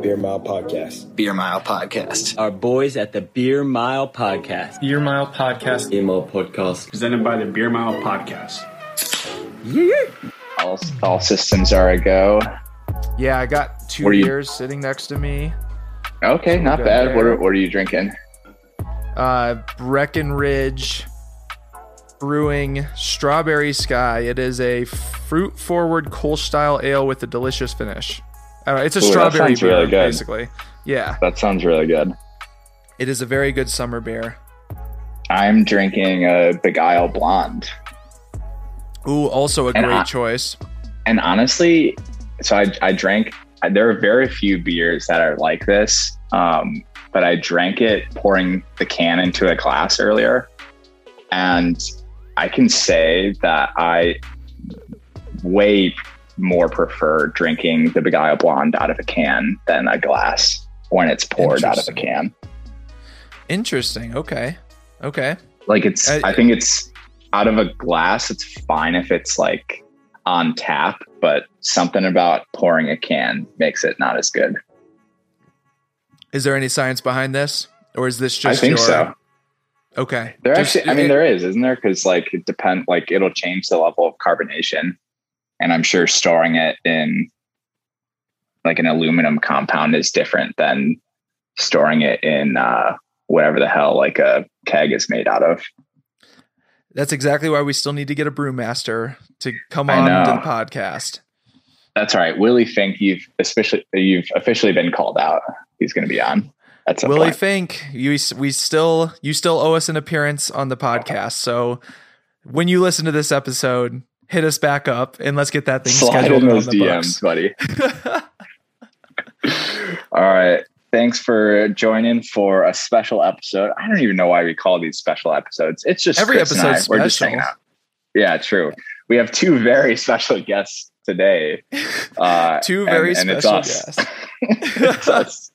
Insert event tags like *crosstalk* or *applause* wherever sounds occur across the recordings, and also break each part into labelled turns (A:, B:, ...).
A: Beer Mile Podcast.
B: Beer Mile Podcast.
C: Our boys at the Beer Mile Podcast.
D: Beer Mile Podcast.
E: Beer Mile Podcast.
F: Presented by the Beer Mile Podcast.
B: Yeah. All, all systems are a go.
G: Yeah, I got two
B: you-
G: beers sitting next to me.
B: Okay, not bad. What are, what are you drinking?
G: Uh, Breckenridge Brewing Strawberry Sky. It is a fruit forward Kolsch style ale with a delicious finish. It's a
B: Ooh,
G: strawberry beer,
B: really good.
G: basically. Yeah,
B: That sounds really good.
G: it is a very good summer beer.
B: I'm drinking a Big Beguile Blonde.
G: Ooh, also a
B: And
G: great
B: I-
G: choice.
B: And honestly, so I, I drank, there are very few beers that are like this. Um, but I drank it pouring the can into a glass earlier. And I can say that I way more prefer drinking the Beguile Blonde out of a can than a glass when it's poured out of a can.
G: Interesting. Okay. Okay.
B: Like it's,
G: Uh,
B: I think it's out of a glass. It's fine if it's like on tap, but something about pouring a can makes it not as good.
G: Is there any science behind this, or is this just?
B: I think
G: your-
B: so.
G: Okay.
B: There
G: Just-
B: actually, I mean,
G: it-
B: there is, isn't there? Because like it depend, like it'll change the level of carbonation, and I'm sure storing it in like an aluminum compound is different than storing it in uh, whatever the hell like a keg is made out of.
G: That's exactly why we still need to get a brewmaster to come on to the podcast.
B: That's all right, Willie Fink. You've especially you've officially been called out. He's going to be on. That's
G: Willie
B: point.
G: Fink, you we still you still owe us an appearance on the podcast. So when you listen to this episode, hit us back up and let's get that thing
B: Slide
G: scheduled
B: in
G: on
B: those
G: the
B: DMs,
G: books.
B: buddy. *laughs* All right. Thanks for joining for a special episode. I don't even know why we call these special episodes. It's just
G: Every
B: Chris and We're just
G: special.
B: hanging out. Yeah, true. We have two very special guests today. *laughs* Uh,
G: Two very
B: and it's
G: special guests. *laughs*
B: It's us.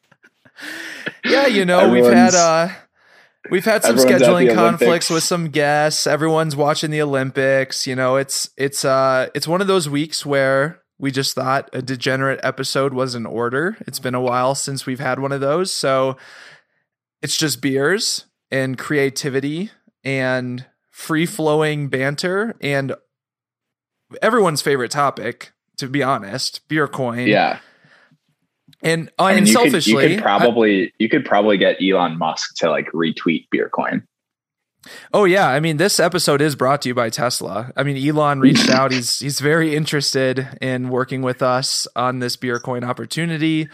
G: Yeah, you know, we've had uh we've had some
B: everyone's
G: scheduling conflicts with some guests. Everyone's watching the Olympics. You know, it's it's uh it's one of those weeks where we just thought a degenerate episode was in order. It's been a while since we've had one of those. So it's just beers and creativity and free flowing banter and everyone's favorite topic, to be honest, beer coin.
B: Yeah.
G: And, uh,
B: I mean,
G: and
B: you, could,
G: selfishly,
B: you could probably you could probably get Elon Musk to like retweet Beercoin.
G: Oh yeah, I mean this episode is brought to you by Tesla. I mean Elon reached *laughs* out. He's he's very interested in working with us on this beer coin opportunity.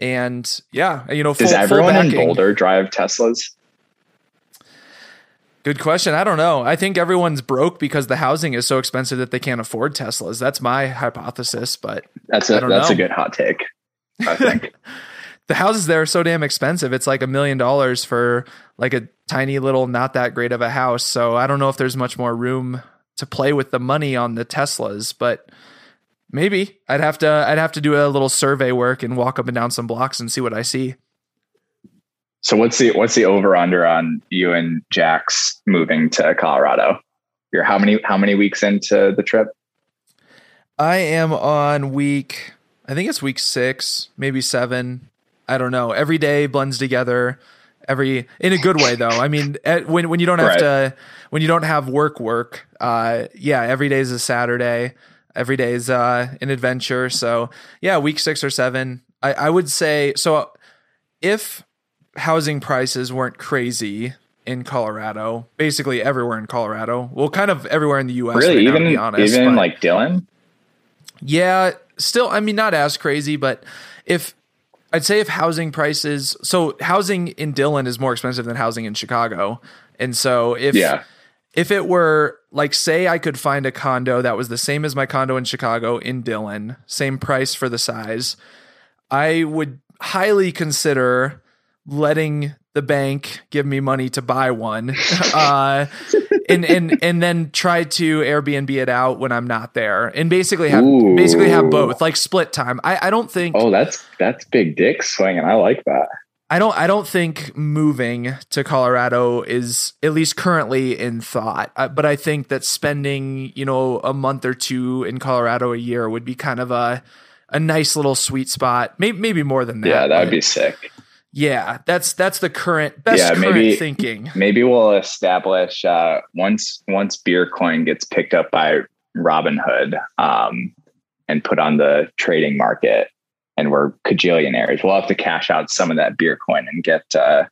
G: And yeah, you know, full,
B: Does everyone in. Boulder drive Teslas?
G: Good question. I don't know. I think everyone's broke because the housing is so expensive that they can't afford Teslas. That's my hypothesis, but
B: That's
G: I
B: a that's
G: know.
B: a good hot take. I think. *laughs*
G: the houses there are so damn expensive. It's like a million dollars for like a tiny little not that great of a house. So I don't know if there's much more room to play with the money on the Teslas, but maybe I'd have to I'd have to do a little survey work and walk up and down some blocks and see what I see.
B: So what's the what's the over under on you and Jax moving to Colorado? You're how many how many weeks into the trip?
G: I am on week I think it's week 6, maybe 7. I don't know. Every day blends together. Every in a good way though. I mean, eh, when when you don't have
B: Right.
G: to when you don't have work work, uh yeah, every day is a Saturday. Every day is uh an adventure. So, yeah, week 6 or 7. I I would say so if housing prices weren't crazy in Colorado, basically everywhere in Colorado, well, kind of everywhere in the U.S.
B: really,
G: right now, to
B: even
G: be honest,
B: even
G: but-
B: like Dillon.
G: yeah, still, I mean, not as crazy, but if I'd say if housing prices, so housing in Dillon is more expensive than housing in Chicago, and so if
B: Yeah,
G: if it were like say I could find a condo that was the same as my condo in Chicago in Dillon, same price for the size, I would highly consider letting the bank give me money to buy one. *laughs* uh and and and then try to Airbnb it out when I'm not there. And basically have
B: Ooh.
G: basically have both, like split time. I, I don't think
B: Oh, that's that's big dick swinging. I like that.
G: I don't I don't think moving to Colorado is at least currently in thought. Uh, but I think that spending, you know, a month or two in Colorado a year would be kind of a a nice little sweet spot. Maybe maybe more than that.
B: Yeah, that would be sick.
G: Yeah, that's that's the current best
B: Yeah,
G: current
B: maybe-
G: thinking.
B: Maybe we'll establish uh, once once beer coin gets picked up by Robinhood um, and put on the trading market, and we're cajillionaires. We'll have to cash out some of that beer coin and get uh,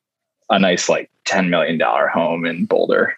B: a nice like ten million dollar home in Boulder.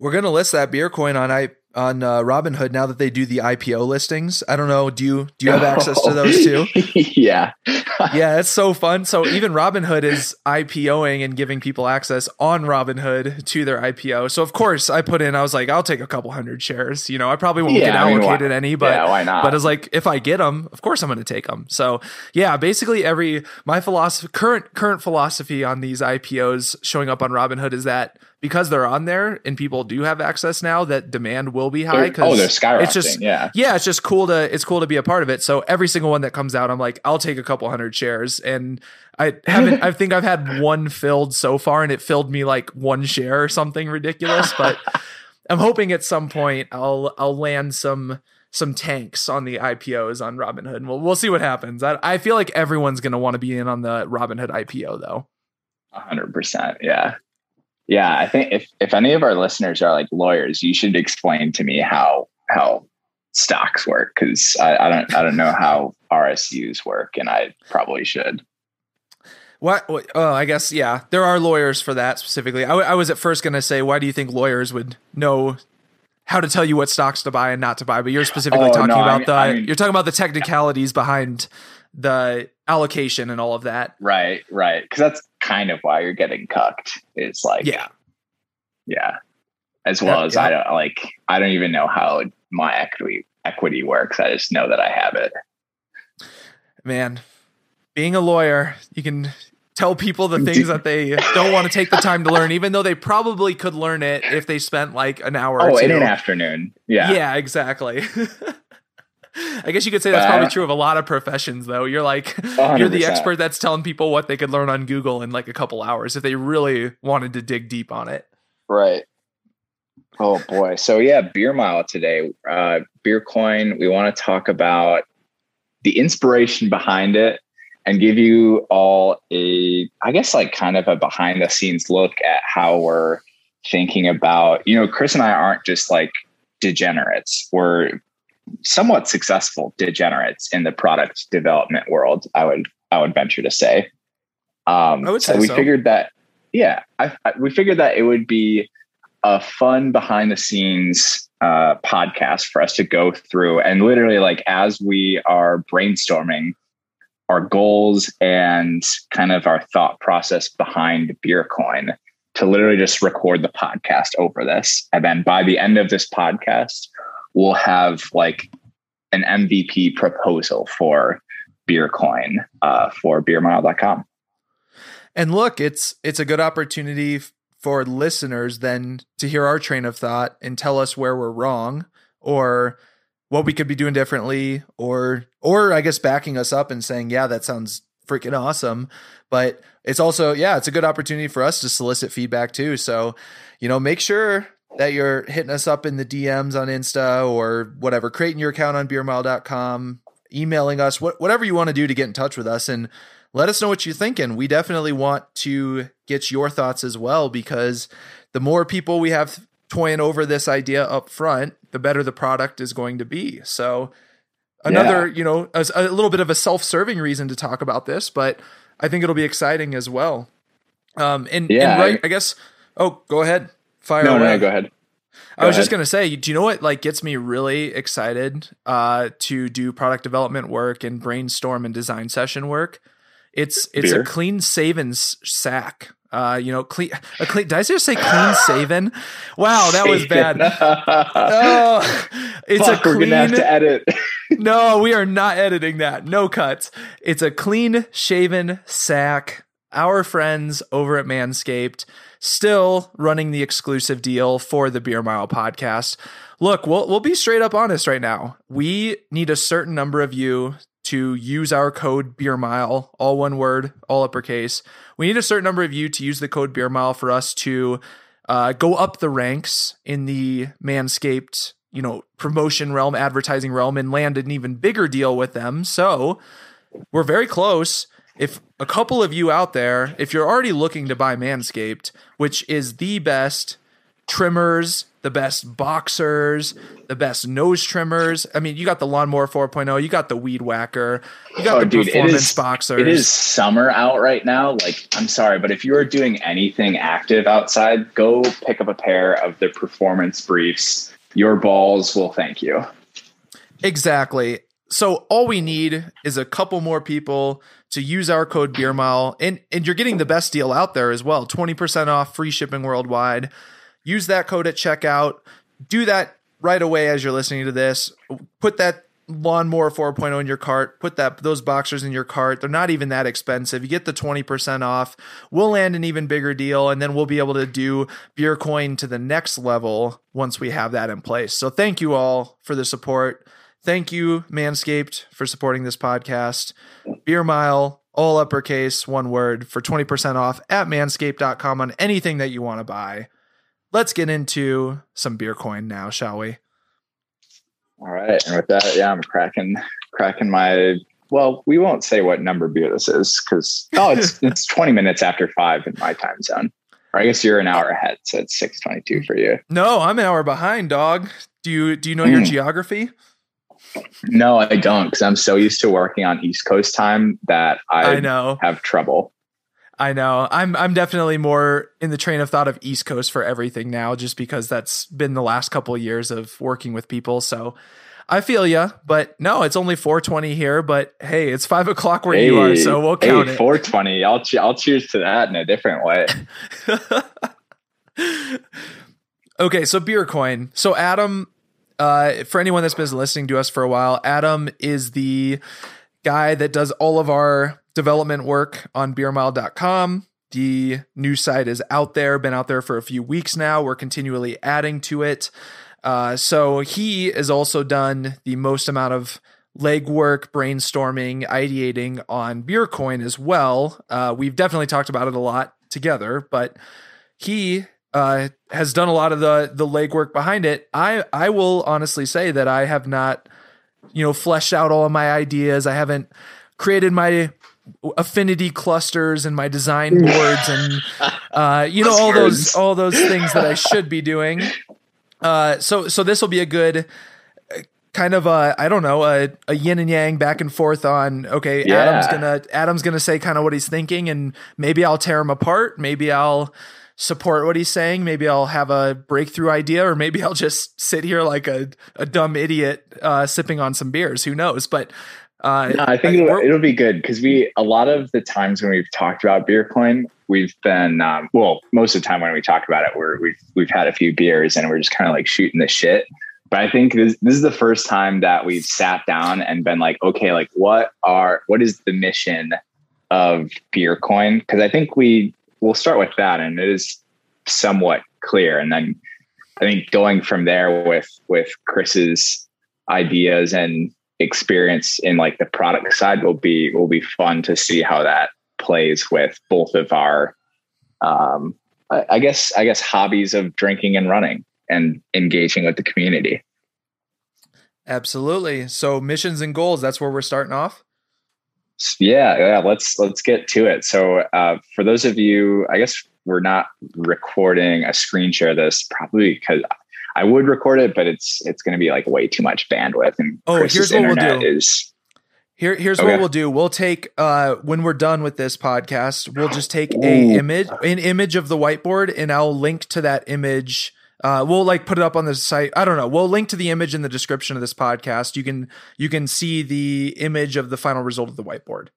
G: We're gonna list that beer coin on I on uh, Robinhood now that they do the IPO listings. I don't know. Do you do you have *laughs* access to those too? *laughs*
B: yeah, *laughs*
G: yeah, it's so fun. So even Robinhood is IPOing and giving people access on Robinhood to their IPO. So of course I put in. I was like, I'll take a couple hundred shares. You know, I probably won't get
B: Yeah, I mean,
G: allocated any, but
B: yeah, why not?
G: but it's like if I get them, of course I'm going to take them. So yeah, basically every my philosophy current current philosophy on these IPOs showing up on Robinhood is that because they're on there and people do have access now, that demand will be high. Because
B: oh, they're skyrocketing.
G: It's just
B: yeah,
G: yeah, it's just cool to it's cool to be a part of it. So every single one that comes out, I'm like, I'll take a couple hundred shares, and I haven't. *laughs* I think I've had one filled so far, and it filled me like one share or something ridiculous. But *laughs* I'm hoping at some point I'll I'll land some some tanks on the IPOs on Robinhood. And we'll we'll see what happens. I I feel like everyone's gonna want to be in on the Robinhood IPO though.
B: hundred percent. Yeah, yeah. I think if if any of our listeners are like lawyers, you should explain to me how how stocks work because I, I don't I don't know how RSUs work, and I probably should.
G: What? Oh, I guess yeah. There are lawyers for that specifically. I, w- I was at first going to say, why do you think lawyers would know how to tell you what stocks to buy and not to buy? But you're specifically
B: Oh,
G: talking
B: no, I
G: about
B: mean-
G: the
B: I mean-
G: you're talking about the technicalities behind the allocation and all of that.
B: Right, right. Because that's kind of why you're getting cucked. It's like
G: Yeah.
B: yeah. As well
G: Yeah,
B: as
G: yeah.
B: I don't like I don't even know how my equity equity works. I just know that I have it.
G: Man, being a lawyer, you can tell people the *laughs* things that they don't want to take the time to learn, even though they probably could learn it if they spent like an hour
B: Oh, in an afternoon. Yeah.
G: Yeah, exactly. *laughs* I guess you could say that's probably true of a lot of professions, though. You're like, you're the expert that's telling people what they could learn on Google in like a couple hours if they really wanted to dig deep on it.
B: Right. Oh boy. So yeah, beer mile today. Uh beer coin. We want to talk about the inspiration behind it and give you all a I guess like kind of a behind the scenes look at how we're thinking about, you know, Chris and I aren't just like degenerates. We're somewhat successful degenerates in the product development world, I would I would venture to say. Um
G: I would
B: so we
G: so.
B: figured that yeah, I, I, we figured that it would be a fun behind the scenes uh, podcast for us to go through and literally like as we are brainstorming our goals and kind of our thought process behind beercoin to literally just record the podcast over this and then by the end of this podcast we'll have like an mvp proposal for beercoin uh, for beermile.com
G: And look, it's it's a good opportunity for listeners then to hear our train of thought and tell us where we're wrong or what we could be doing differently or or I guess backing us up and saying, "Yeah, that sounds freaking awesome." But it's also, yeah, it's a good opportunity for us to solicit feedback too. So, you know, make sure that you're hitting us up in the DMs on Insta or whatever, creating your account on beermile.com, emailing us, what, whatever you want to do to get in touch with us and let us know what you're thinking. We definitely want to get your thoughts as well because the more people we have toying over this idea up front, the better the product is going to be. So, another, you know, a, a little bit of a self serving reason to talk about this, but I think it'll be exciting as well. Um, and,
B: Yeah,
G: and right,
B: I-
G: I guess, oh, go ahead. Fire
B: no, no,
G: away.
B: no, go ahead.
G: I was
B: Go
G: just gonna say, do you know what like gets me really excited uh, to do product development work and brainstorm and design session work? It's it's
B: Beer.
G: a clean savings sack. Uh, you know, clean a clean. Did I just say clean saving? Wow, that was bad. *laughs* Oh, it's
B: Fuck,
G: a
B: we're gonna have to edit. *laughs*
G: no, we are not editing that. No cuts. It's a clean shaven sack. Our friends over at Manscaped still running the exclusive deal for the Beer Mile podcast. Look, we'll we'll be straight up honest right now. We need a certain number of you to use our code Beer Mile, all one word, all uppercase. We need a certain number of you to use the code Beer Mile for us to uh, go up the ranks in the Manscaped you know, promotion realm, advertising realm, and land an even bigger deal with them. So we're very close. If a couple of you out there, if you're already looking to buy Manscaped, which is the best trimmers, the best boxers, the best nose trimmers. I mean, you got the lawnmower 4.0, you got the weed whacker, you got
B: Oh,
G: the
B: dude,
G: performance
B: is-
G: boxers.
B: It is summer out right now. Like, I'm sorry, but if you're doing anything active outside, go pick up a pair of the performance briefs. Your balls will thank you.
G: Exactly. So all we need is a couple more people to use our code Beer Mile, and and you're getting the best deal out there as well. Twenty percent off, free shipping worldwide. Use that code at checkout. Do that right away as you're listening to this. Put that lawnmower 4.0 in your cart. Put that those boxers in your cart. They're not even that expensive. You get the 20% off. We'll land an even bigger deal and then we'll be able to do beer coin to the next level once we have that in place. So thank you all for the support. Thank you Manscaped for supporting this podcast. Beer Mile all uppercase, one word for 20% off at manscaped.com on anything that you want to buy. Let's get into some beer coin now, shall we?
B: All right. And with that, yeah, I'm cracking cracking my well, we won't say what number beer this is because oh it's *laughs* it's 20 minutes after five in my time zone. Or I guess you're an hour ahead, so it's 622 for you.
G: No, I'm an hour behind, dog. Do you do you know your
B: Mm.
G: geography?
B: No, I don't, because I'm so used to working on East Coast time that I,
G: I know.
B: have trouble.
G: I know. I'm I'm definitely more in the train of thought of East Coast for everything now, just because that's been the last couple of years of working with people. So I feel you, but no, it's only 4:20 here. But hey, it's five o'clock where you are, so we'll count
B: hey,
G: it.
B: 420. I'll I'll cheers to that in a different way. *laughs*
G: okay, so beer coin. So Adam, uh, for anyone that's been listening to us for a while, Adam is the guy that does all of our development work on beermile.com. The new site is out there, been out there for a few weeks now. We're continually adding to it. Uh, so he has also done the most amount of legwork, brainstorming, ideating on Beercoin as well. Uh, we've definitely talked about it a lot together, but he uh, has done a lot of the the legwork behind it. I I will honestly say that I have not, you know, fleshed out all of my ideas. I haven't created my affinity clusters and my design boards and uh, you know all those all those things that I *laughs* should be doing. Uh, so so this will be a good uh, kind of a I don't know a, a yin and yang back and forth on okay
B: Yeah.
G: Adam's gonna Adam's gonna say kind of what he's thinking and maybe I'll tear him apart maybe I'll support what he's saying maybe I'll have a breakthrough idea or maybe I'll just sit here like a, a dumb idiot uh, sipping on some beers who knows but uh,
B: No, I think it'll, it'll be good because we a lot of the times when we've talked about beer coin, we've been um, well most of the time when we talk about it, we're we've we've had a few beers and we're just kind of like shooting the shit. But I think this this is the first time that we've sat down and been like, okay, like what are what is the mission of beer coin? Because I think we we'll start with that, and it is somewhat clear, and then I think going from there with with Chris's ideas and experience in like the product side will be will be fun to see how that plays with both of our um I, I guess I guess hobbies of drinking and running and engaging with the community.
G: absolutely. So missions and goals that's where we're starting off
B: Yeah, yeah, let's let's get to it. So uh for those of you, I guess we're not recording a screen share of this probably because I would record it, but it's it's going to be like way too much bandwidth. And
G: Oh,
B: Chris's
G: here's what we'll do.
B: Is
G: Here, here's
B: Okay.
G: what we'll do. We'll take uh, when we're done with this podcast, we'll just take a image, an image of the whiteboard, and I'll link to that image. Uh, we'll like put it up on the site. I don't know. We'll link to the image in the description of this podcast. You can you can see the image of the final result of the whiteboard.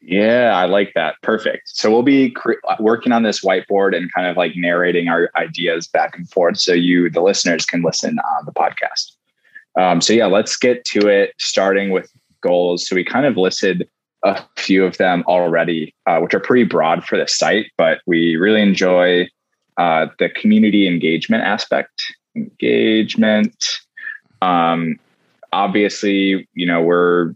B: Yeah, I like that. Perfect. So we'll be working on this whiteboard and kind of like narrating our ideas back and forth so you, the listeners, can listen on the podcast. Um, so yeah, let's get to it, starting with goals. So we kind of listed a few of them already, uh, which are pretty broad for the site, but we really enjoy uh, the community engagement aspect. Engagement. Um, obviously, you know, we're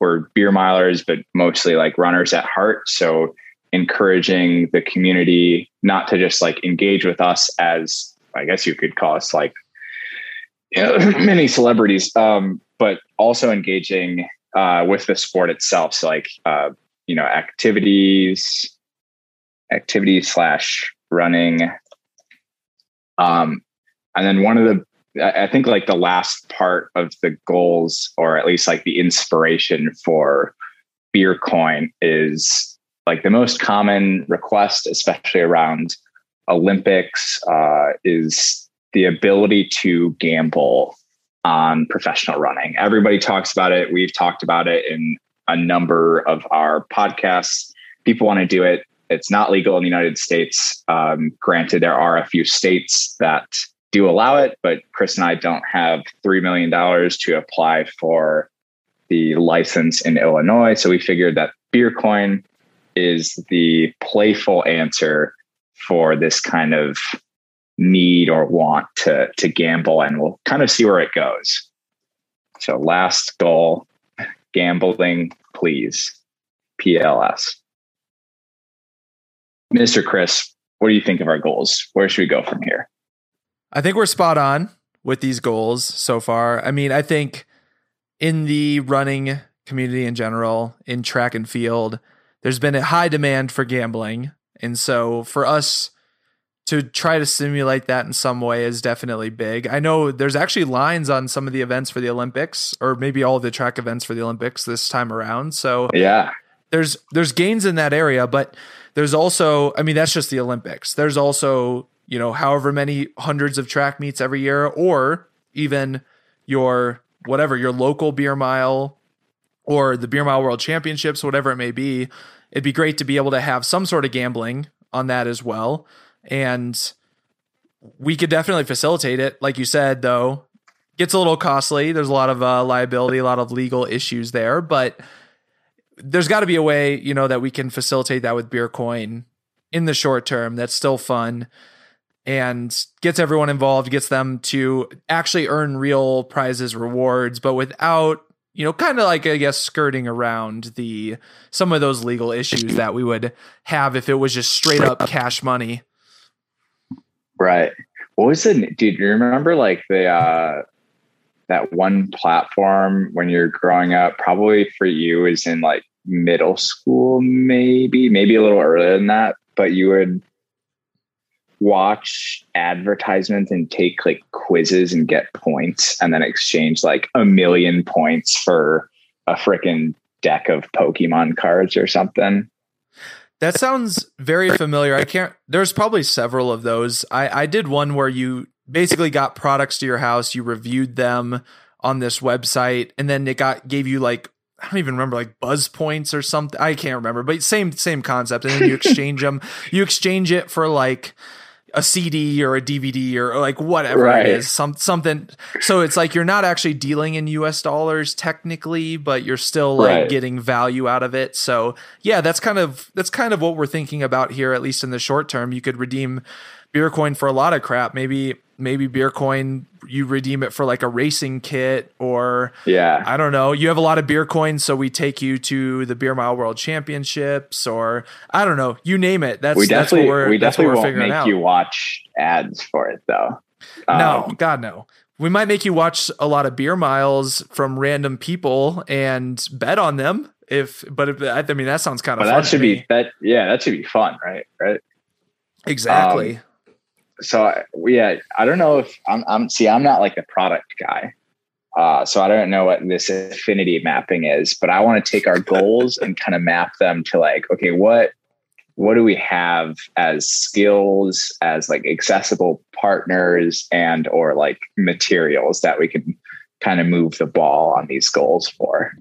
B: we're beer milers, but mostly like runners at heart. So encouraging the community not to just like engage with us as I guess you could call us like you *clears throat* know, many celebrities, um, but also engaging uh, with the sport itself. So like, uh, you know, activities, activities slash running. Um, and then one of the, I think like the last part of the goals, or at least like the inspiration for Beer Coin is like the most common request, especially around Olympics, uh, is the ability to gamble on professional running. Everybody talks about it. We've talked about it in a number of our podcasts. People want to do it. It's not legal in the United States. Um, granted, there are a few states that do allow it, but Chris and I don't have $3 million to apply for the license in Illinois. So we figured that Beercoin is the playful answer for this kind of need or want to to gamble and we'll kind of see where it goes so last goal gambling please pls mr chris what do you think of our goals where should we go from here
G: I think we're spot on with these goals so far. I mean, I think in the running community in general, in track and field, there's been a high demand for gambling. And so for us to try to simulate that in some way is definitely big. I know there's actually lines on some of the events for the Olympics or maybe all of the track events for the Olympics this time around. So
B: yeah.
G: There's there's gains in that area, but there's also I mean that's just the Olympics. There's also you know, however many hundreds of track meets every year, or even your whatever, your local beer mile or the beer mile world championships, whatever it may be. It'd be great to be able to have some sort of gambling on that as well. And we could definitely facilitate it. Like you said, though, gets a little costly. There's a lot of uh, liability, a lot of legal issues there, but there's got to be a way, you know, that we can facilitate that with Beer Coin in the short term. That's still fun and gets everyone involved, gets them to actually earn real prizes, rewards, but without you know, kind of like I guess skirting around the some of those legal issues that we would have if it was just straight up cash money.
B: Right. What was it, dude? You remember like the uh that one platform when you're growing up? Probably for you is in like middle school, maybe, maybe a little earlier than that. But you would watch advertisements and take like quizzes and get points and then exchange like a million points for a freaking deck of Pokemon cards or something.
G: That sounds very familiar. I can't there's probably several of those. I I did one where you basically got products to your house, you reviewed them on this website and then it got gave you like I don't even remember like buzz points or something. I can't remember, but same same concept. And then you exchange them. *laughs* You exchange it for like a CD or a DVD or, like whatever right. it is, some something. So it's like you're not actually dealing in US dollars technically, but you're still like right. getting value out of it. So yeah, that's kind of that's kind of what we're thinking about here, at least in the short term. You could redeem beer coin for a lot of crap. Maybe maybe beer coin you redeem it for like a racing kit or
B: yeah.
G: I don't know. You have a lot of beer coins so we take you to the beer mile world championships or i don't know. You name it. That's
B: we definitely
G: that's what we're,
B: we definitely
G: won't
B: make
G: out.
B: you watch ads for it though.
G: Um, no god no. We might make you watch a lot of beer miles from random people and bet on them if but if, i mean that sounds kind of
B: that should be that yeah that should be fun right? Right?
G: Exactly. Um,
B: so yeah, I don't know if I'm, I'm see, I'm not like the product guy. Uh, so I don't know what this affinity mapping is, but I want to take our goals and kind of map them to like, okay, what what do we have as skills, as like accessible partners, and or like materials that we can kind of move the ball on these goals for?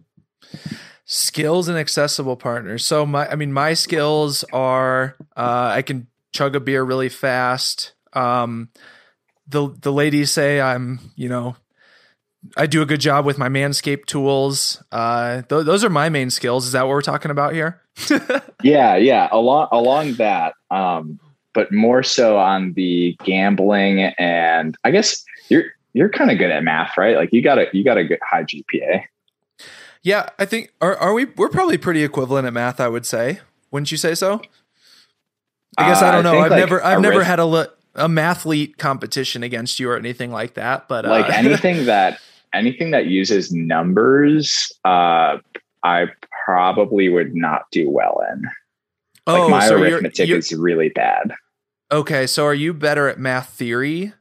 G: Skills and accessible partners. So my, I mean, my skills are uh, I can chug a beer really fast. Um, the the ladies say I'm, you know, I do a good job with my Manscaped tools. Uh, th- those are my main skills. Is that what we're talking about here? *laughs*
B: yeah, yeah, along along that, um, but more so on the gambling and I guess you're you're kind of good at math, right? Like you got a you got a good high GPA.
G: Yeah, I think are are we we're probably pretty equivalent at math. I would say, wouldn't you say so? I guess uh, I don't know. I have like never I've never had a look. A mathlete competition against you or anything like that. But
B: like
G: uh, *laughs*
B: anything that anything that uses numbers, uh, I probably would not do well in. Like
G: oh,
B: my
G: so you're-
B: arithmetic
G: you're-
B: is really bad.
G: okay. So are you better at math theory,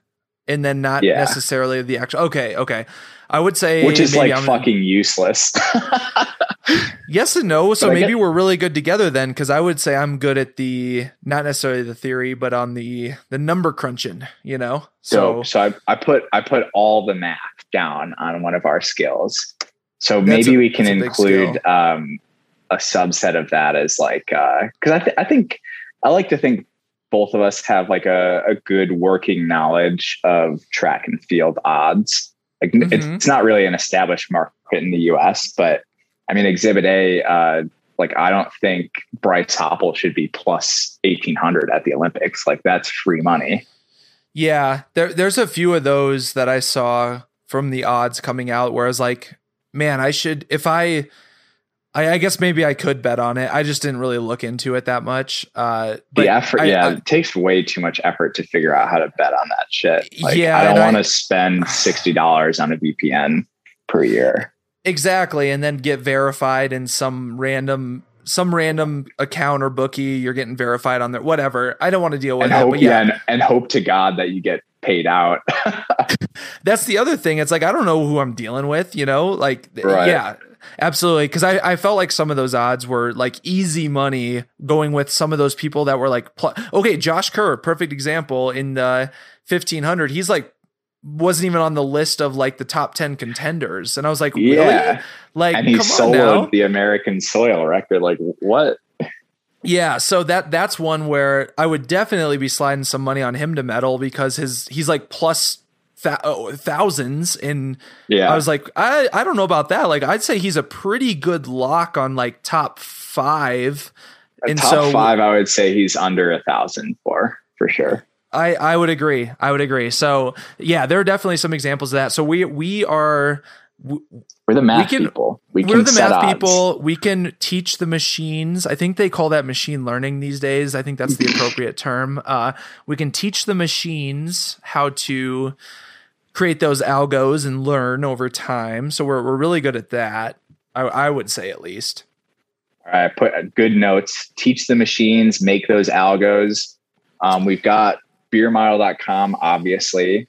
G: and then not
B: Yeah.
G: necessarily the actual? Okay, okay. I would say
B: Which is like
G: I'm-
B: fucking useless. *laughs*
G: Yes and no. So
B: But
G: maybe
B: get-
G: we're really good together then, because I would say I'm good at the not necessarily the theory, but on the the number crunching. You know.
B: so
G: So
B: so I, I put I put all the math down on one of our skills. So maybe
G: a-
B: we can include um, a subset of that as like because I th- I think I like to think both of us have like a, a good working knowledge of track and field odds. Like
G: Mhm.
B: it's not really an established market in the U.S., but I mean Exhibit A. Uh, like I don't think Bryce Hoppel should be plus eighteen hundred at the Olympics. Like that's free money.
G: yeah, there there's a few of those that I saw from the odds coming out where I was like, man, I should if I. I, I guess maybe I could bet on it. I just didn't really look into it that much. Uh, but
B: the effort,
G: I-
B: yeah,
G: I-
B: it takes way too much effort to figure out how to bet on that shit. Like,
G: Yeah,
B: I don't want to spend *sighs* sixty dollars on a VPN per year.
G: Exactly, and then get verified in some random some random account or bookie. You're getting verified on there. Whatever. I don't want to deal with
B: And
G: that.
B: hope,
G: But
B: yeah,
G: yeah,
B: and, and hope to God that you get paid out. *laughs*
G: that's the other thing. It's like I don't know who I'm dealing with. You know, like
B: Right.
G: yeah, absolutely. Because I I felt like some of those odds were like easy money going with some of those people that were like pl- okay. Josh Kerr, perfect example in the 1500. He's like wasn't even on the list of like the top 10 contenders and i was like really
B: yeah,
G: like
B: and he
G: come on now
B: soloed the American soil record. Like what?
G: Yeah, so that that's one where I would definitely be sliding some money on him to medal because his he's like plus th- oh, thousands and
B: Yeah,
G: I was like I I don't know about that. Like I'd say he's a pretty good lock on like top 5.
B: A
G: and
B: top
G: so-
B: five. I would say he's under a thousand for for sure.
G: I I would agree. I would agree. So, yeah, there are definitely some examples of that. So we we are
B: We're the math
G: can-
B: people. We
G: we're
B: can
G: the math
B: odds.
G: people. We can teach the machines. I think they call that machine learning these days. I think that's the appropriate term. Uh, we can teach the machines how to create those algos and learn over time. So we're we're really good at that. I, I would say at least.
B: All right, put uh, good notes. Teach the machines, make those algos. Um, we've got beermile.com, obviously.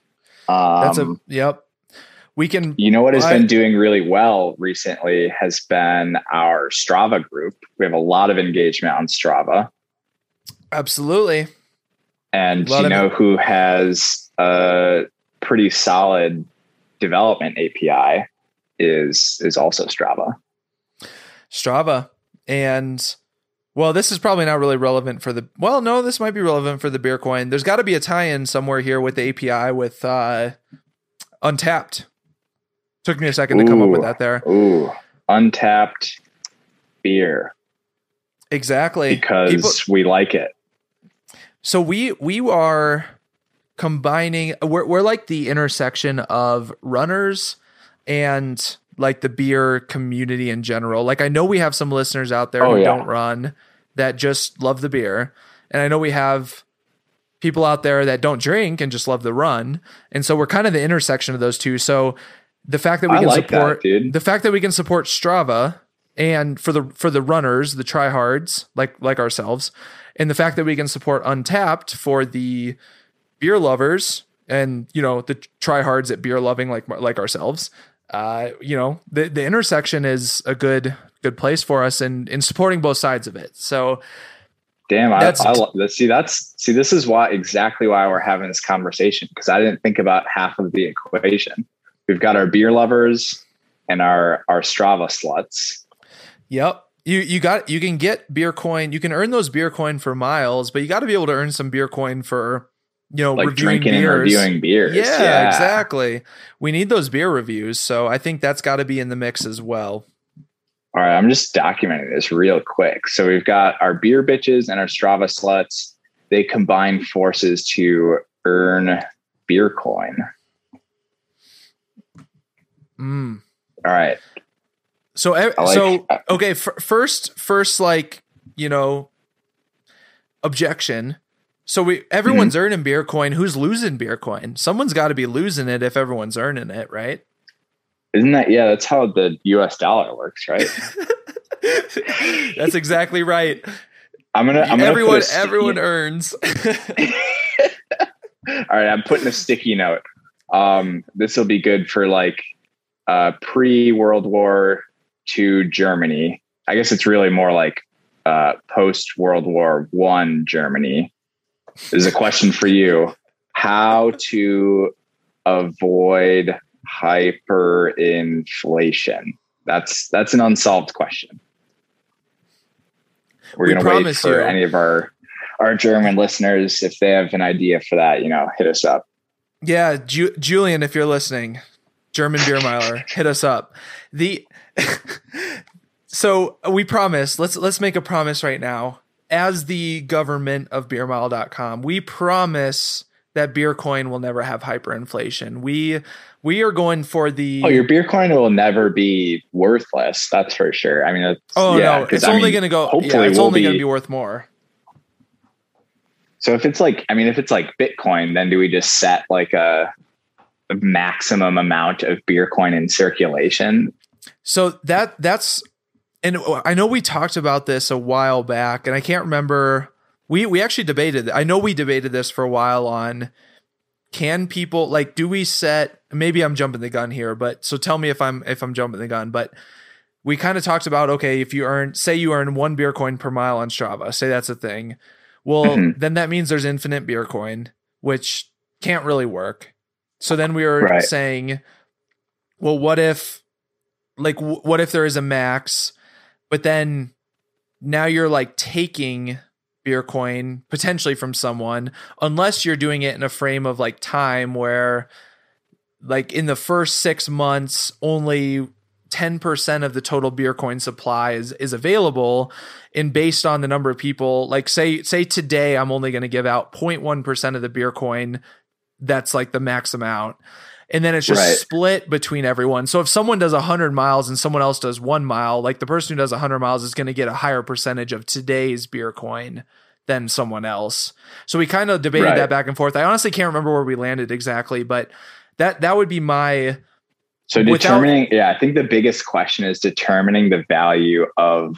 B: Um,
G: That's a yep. We can
B: you know what has
G: I-
B: been doing really well recently has been our Strava group. We have a lot of engagement on Strava.
G: absolutely.
B: And you know
G: it-
B: who has a pretty solid development API is is also Strava.
G: Strava. And well, this is probably not really relevant for the well, no, this might be relevant for the beer coin. There's got to be a tie-in somewhere here with the API with uh Untappd. Took me a second to come up with that there.
B: Ooh, Untappd beer
G: Exactly.
B: because
G: People-
B: we like it.
G: so we we are combining we're we're like the intersection of runners and like the beer community in general. Like I know we have some listeners out there
B: Oh,
G: who
B: yeah.
G: don't run that just love the beer. And I know we have people out there that don't drink and just love the run. And so we're kind of the intersection of those two. So the fact that we
B: I
G: can
B: like that,
G: support
B: dude.
G: the fact that we can support Strava and for the for the runners, the tryhards like like ourselves, and the fact that we can support Untappd for the beer lovers and you know the tryhards at beer loving like like ourselves. Uh, you know the the intersection is a good good place for us in in supporting both sides of it. So
B: Damn, I,
G: That's-
B: I lo- see. That's see. This is why exactly why we're having this conversation because I didn't think about half of the equation. We've got our beer lovers and our our Strava sluts.
G: Yep. You you got you can get beer coin. You can earn those beer coin for miles, but you got to be able to earn some beer coin for you know
B: like
G: reviewing
B: drinking
G: beers.
B: and reviewing beers.
G: Yeah, exactly. We need those beer reviews, so I think that's got to be in the mix as well.
B: All right, I'm just documenting this real quick. So we've got our beer bitches and our Strava sluts. They combine forces to earn beer coin.
G: Mm.
B: All right.
G: So
B: like-
G: so okay. F- first first like you know objection. So we everyone's mm-hmm. earning beer coin. Who's losing beer coin? Someone's got to be losing it if everyone's earning it, right?
B: Isn't that yeah? That's how the U.S. dollar works, right? *laughs*
G: that's exactly right.
B: I'm gonna. I'm
G: everyone. Gonna everyone earns. *laughs*
B: All right, I'm putting a sticky note. Um, this will be good for like uh, pre World War II Germany. I guess it's really more like uh, post World War One Germany. This is a question for you: How to avoid hyperinflation? That's that's an unsolved question. We're we to wait for you. any of our our German listeners if they have an idea for that. You know, hit us up.
G: Yeah, Ju- Julian, if you're listening, German beer miler, hit us up. The *laughs* so we promise. Let's let's make a promise right now. As the government of beermile.com, we promise that beer coin will never have hyperinflation. We we are going for the
B: Oh, your beer coin will never be worthless. That's for sure. I mean,
G: oh yeah, no, it's I only going to go. Hopefully, yeah, it's we'll only going to be worth more.
B: So if it's like, I mean, if it's like Bitcoin, then do we just set like a maximum amount of beer coin in circulation?
G: So that that's, and I know we talked about this a while back, and I can't remember. We we actually debated. I know we debated this for a while on can people like do we set maybe I'm jumping the gun here, but so tell me if I'm if I'm jumping the gun, but we kind of talked about okay, if you earn say you earn one beer coin per mile on Strava, say that's a thing. Well, mm-hmm. then that means there's infinite beer coin, which can't really work. So then we were right. saying, well, what if, like, w- what if there is a max, but then now you're like taking beer coin potentially from someone, unless you're doing it in a frame of like time where, like, in the first six months, only 10% of the total beer coin supply is is available and based on the number of people like say say today I'm only going to give out 0.1% of the beer coin that's like the max amount and then it's just right. split between everyone so if someone does 100 miles and someone else does 1 mile like the person who does 100 miles is going to get a higher percentage of today's beer coin than someone else so we kind of debated right. that back and forth I honestly can't remember where we landed exactly but that that would be my
B: so determining, Without, yeah, I think the biggest question is determining the value of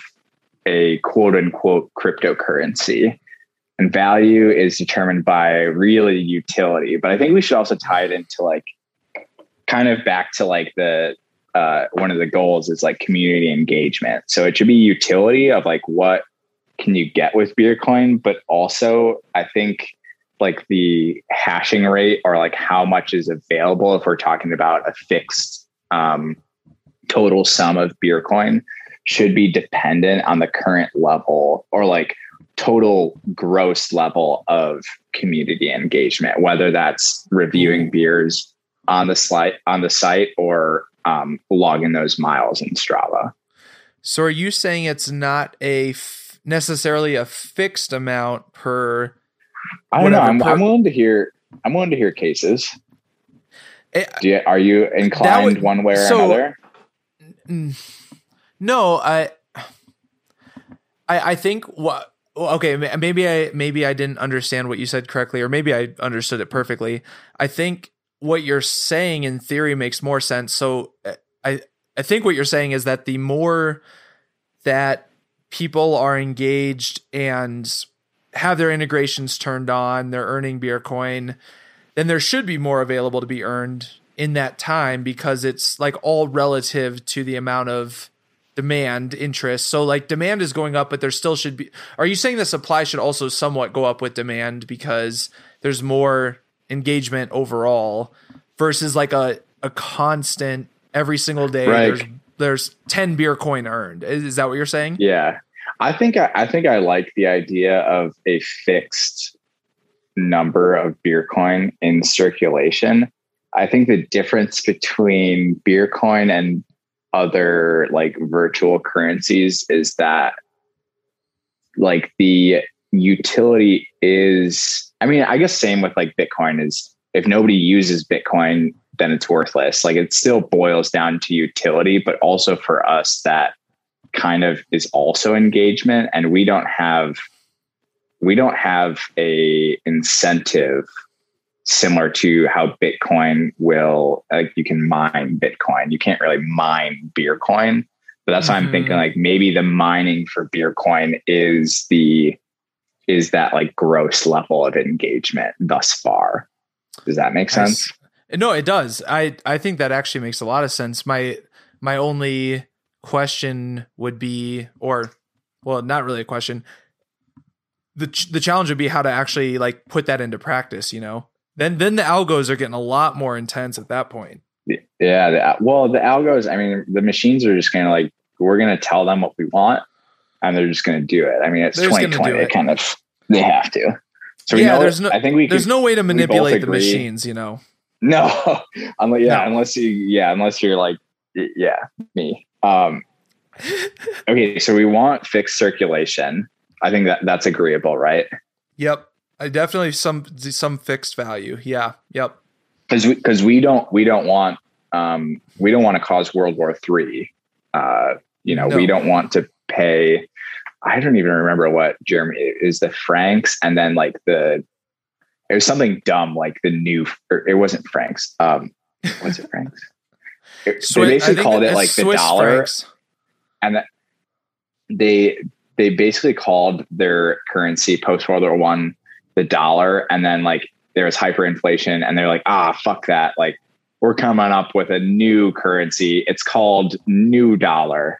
B: a quote unquote cryptocurrency. And value is determined by really utility. But I think we should also tie it into like kind of back to like the uh, one of the goals is like community engagement. So it should be utility of like what can you get with Beercoin, but also I think like the hashing rate or like how much is available if we're talking about a fixed um, total sum of beer coin should be dependent on the current level or like total gross level of community engagement, whether that's reviewing beers on the slide on the site or um, logging those miles in Strava.
G: So, are you saying it's not a f- necessarily a fixed amount per?
B: I don't know. I'm, per- I'm willing to hear. I'm willing to hear cases. It, eh, you, are you inclined would, one way or so, another?
G: No, I, I, I think what. Okay, maybe I maybe I didn't understand what you said correctly, or maybe I understood it perfectly. I think what you're saying in theory makes more sense. So eh, I I think what you're saying is that the more that people are engaged and have their integrations turned on, they're earning beer coin then there should be more available to be earned in that time because it's like all relative to the amount of demand interest so like demand is going up but there still should be are you saying the supply should also somewhat go up with demand because there's more engagement overall versus like a a constant every single day right. there's there's 10 beer coin earned is, is that what you're saying
B: yeah i think I, I think i like the idea of a fixed number of beer coin in circulation. I think the difference between beer coin and other like virtual currencies is that like the utility is I mean, I guess same with like Bitcoin is if nobody uses Bitcoin, then it's worthless. Like it still boils down to utility, but also for us that kind of is also engagement and we don't have we don't have a incentive similar to how Bitcoin will like you can mine Bitcoin. You can't really mine beer coin. But that's why I'm mm-hmm.
G: thinking
B: like maybe the mining for beer coin is the is that like gross level of engagement thus far. Does that make sense?
G: No, it does. I I think that actually makes a lot of sense. My my only question would be, or well, not really a question. The ch- the challenge would be how to actually like put that into practice. You know, then then the algos are getting a lot more intense at that point.
B: Yeah. The, well, the algos, I mean, the machines are just kind of like, we're going to tell them what we want and they're just going to do it. I mean, it's
G: They're
B: 2020.
G: do
B: They kind of, they have to. So
G: Yeah,
B: know,
G: there's no-
B: I think we
G: There's
B: could,
G: no way to manipulate the machines. You know.
B: no, *laughs* unless, yeah,
G: No.
B: unless you, yeah, unless you're like, yeah, me. Um, *laughs* okay. So we want fixed circulation. I think that that's agreeable, right?
G: Yep. I definitely some some fixed value. Yeah. Yep.
B: Cause we, cause we don't, we don't want, um, we don't want to cause World War Three. Uh, you know,
G: No.
B: we don't want to pay. I don't even remember what Jeremy is the francs, and then like the it was something dumb like the new. It wasn't francs. Um, what's it francs? *laughs* It-
G: Swi-
B: they basically called it like the
G: Swiss
B: dollar,
G: francs.
B: and that they they basically called their currency post World War One the dollar, and then like there was hyperinflation, and they're like, ah, fuck that, like. We're coming up with a new currency. It's called New Dollar.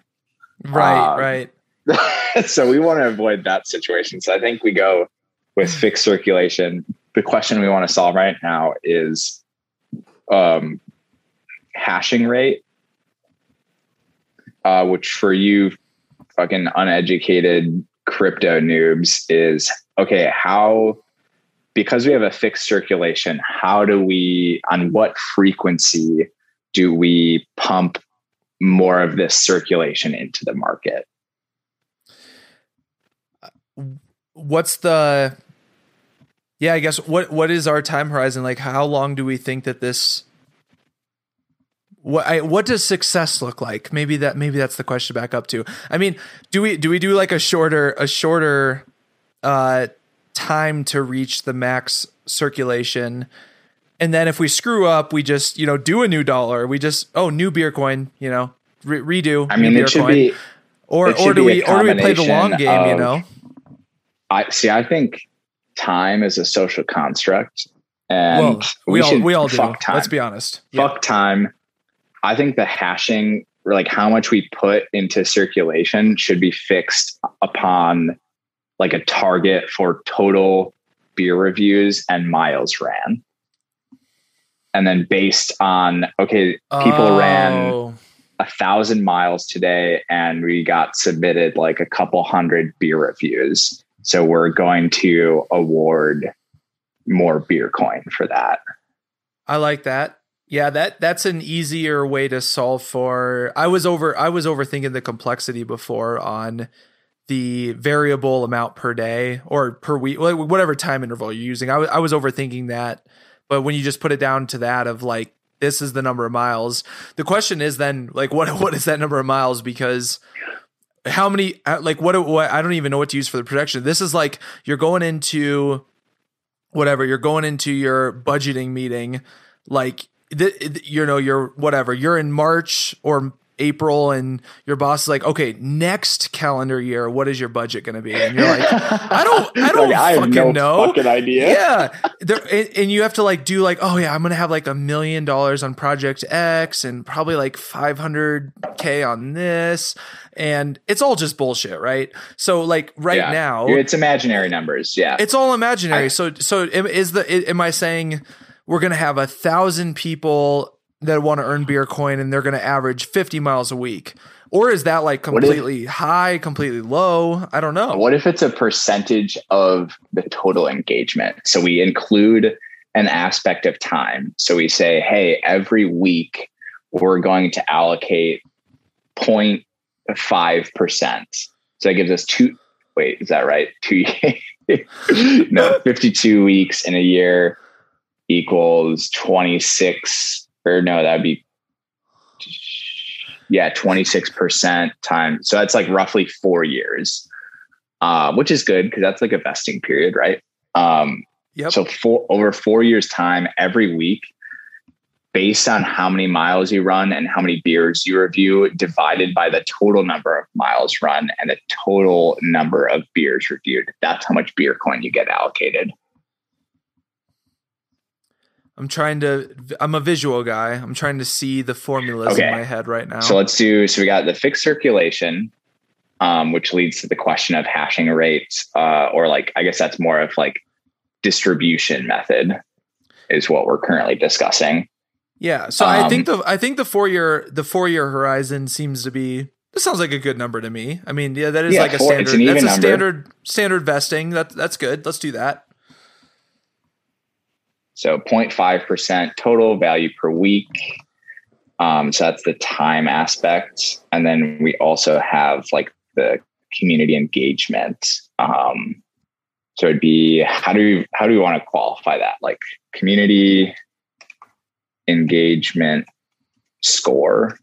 G: Right.
B: um,
G: right. *laughs*
B: so we want to avoid that situation. So I think we go with fixed circulation. The question we want to solve right now is um, hashing rate, uh, which for you fucking uneducated crypto noobs is okay. How, because we have a fixed circulation, how do we, on what frequency do we pump more of this circulation into the market?
G: what's the yeah i guess what what is our time horizon? Like how long do we think that this what I, what does success look like? Maybe that maybe that's the question back up to. I mean do we do we do like a shorter a shorter uh time to reach the max circulation and then if we screw up we just you know do a new dollar we just oh new beer coin you know re- redo
B: I mean, it should
G: coin.
B: be.
G: or
B: should
G: or do we or do we play the long game you know
B: I see. I think time is a social construct, and
G: well, we, all we all do.
B: time.
G: Let's be honest.
B: fuck time. I think the hashing, like how much we put into circulation, should be fixed upon like a target for total beer reviews and miles ran. And then based on okay, people oh. ran
G: Oh,
B: a thousand miles today and we got submitted like a couple hundred beer reviews. So we're going to award more beer coin for that.
G: I like that. Yeah, that that's an easier way to solve for. I was over I was overthinking the complexity before on the variable amount per day or per week, whatever time interval you're using. I was overthinking that, but when you just put it down to that of like this is the number of miles, the question is then like what *laughs* what is that number of miles because how many uh, like what what I don't even know what to use for the projection. This is like you're going into whatever you're going into your budgeting meeting like you know you're whatever you're in march or april and your boss is like okay next calendar year what is your budget going to be and you're like i don't i *laughs* don't
B: Like, I have
G: fucking
B: no
G: know
B: fucking idea.
G: yeah there, and, and you have to like do like oh yeah i'm gonna have like a million dollars on project x and probably like 500k on this and it's all just bullshit right so like right
B: Yeah.
G: now
B: it's imaginary numbers. Yeah.
G: it's all imaginary.
B: I-
G: so so is the am I saying we're gonna have a thousand people that want to earn beer coin and they're gonna average fifty miles a week? Or is that like
B: What if-
G: completely high, completely low? I don't know.
B: What if it's a percentage of the total engagement? So we include an aspect of time. So we say, hey, every week we're going to allocate 0.5%. So that gives us two, wait, is that right? Two, *laughs* no, 52 weeks in a year equals 26, or no, that'd be, yeah, 26% time. So that's like roughly four years. uh, which is good because that's like a vesting period, right? Um,
G: Yep.
B: So for over four years' time, every week, based on how many miles you run and how many beers you review, divided by the total number of miles run and the total number of beers reviewed, that's how much beer coin you get allocated.
G: I'm trying to. I'm a visual guy. I'm trying to see the formulas
B: Okay.
G: in my head right now.
B: So let's do. So we got the fixed circulation, um, which leads to the question of hashing rates, uh, or like I guess that's more of like distribution method, is what we're currently discussing.
G: yeah. So I
B: um,
G: think the I think the four year the four year horizon seems to be. This sounds like a good number to me. I mean, yeah, that is
B: Yeah,
G: like a
B: four- it's
G: standard.
B: an
G: That's a
B: number.
G: standard standard vesting. That that's good. Let's do that.
B: So 0.5% total value per week. Um, so that's the time aspect. And then we also have like the community engagement. Um, so it'd be how do you how do we want to qualify that? Like community engagement score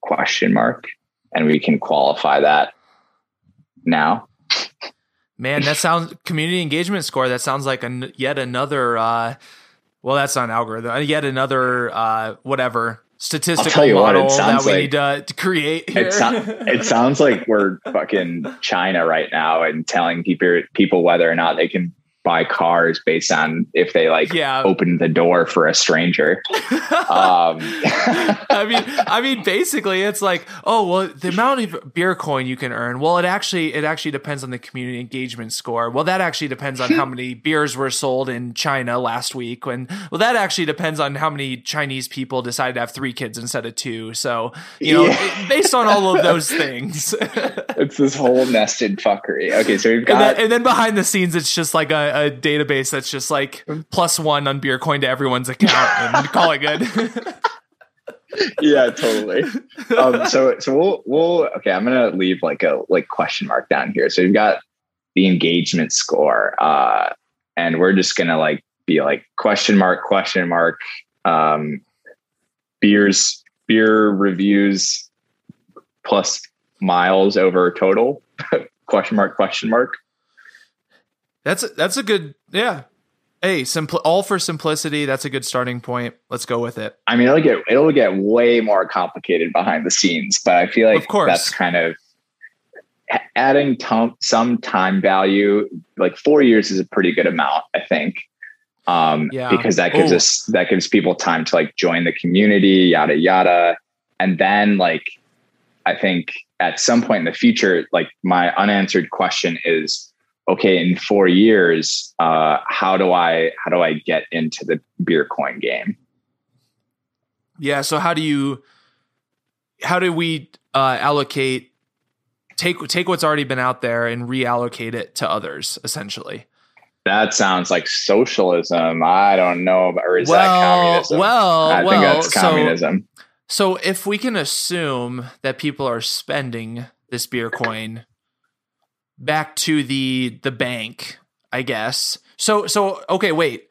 B: question mark. And we can qualify that now.
G: Man, that *laughs* sounds community engagement score. That sounds like an, yet another. Uh, well, that's not an algorithm. uh, Yet another uh, whatever statistical
B: you what,
G: model that we
B: like-
G: need to, to create.
B: It, so- it *laughs* sounds like we're fucking China right now and telling people people whether or not they can buy cars based on if they like
G: Yeah.
B: open the door for a stranger. *laughs* Um,
G: I mean, I mean, basically, it's like, oh, well, the amount of beer coin you can earn. Well, it actually, it actually depends on the community engagement score. Well, that actually depends on how *laughs* many beers were sold in China last week. And well, that actually depends on how many Chinese people decided to have three kids instead of two. So, you know,
B: Yeah.
G: based on all of those *laughs* things.
B: it's this whole nested fuckery. Okay, so we've
G: And
B: got
G: then, and then behind the scenes, it's just like a, a database that's just like plus one on beer coin to everyone's account and *laughs* call it good.
B: yeah, totally. Um, so so we'll we'll okay. I'm gonna leave like a like question mark down here. So we've got the engagement score, uh, and we're just gonna like be like question mark question mark. Um, beers beer reviews plus miles over total *laughs* question mark question mark.
G: That's a, that's a good yeah. Hey, simpl- all for simplicity. That's a good starting point. Let's go with it.
B: I mean, it'll get it'll get way more complicated behind the scenes, but I feel like
G: Of course.
B: that's kind of adding tom- some time value. Like four years is a pretty good amount, I think, um,
G: Yeah.
B: because that gives
G: Oh.
B: us that gives people time to like join the community, yada yada, and then like I think at some point in the future, like my unanswered question is. Okay, in four years, uh, how do I how do I get into the beer coin game?
G: Yeah. So how do you how do we uh, allocate take take what's already been out there and reallocate it to others essentially?
B: That sounds like socialism. I don't know, about, or is that
G: well,
B: communism?
G: well,
B: I
G: well.
B: think that's
G: so-
B: communism.
G: So if we can assume that people are spending this beer coin back to the the bank, I guess. So so okay, wait.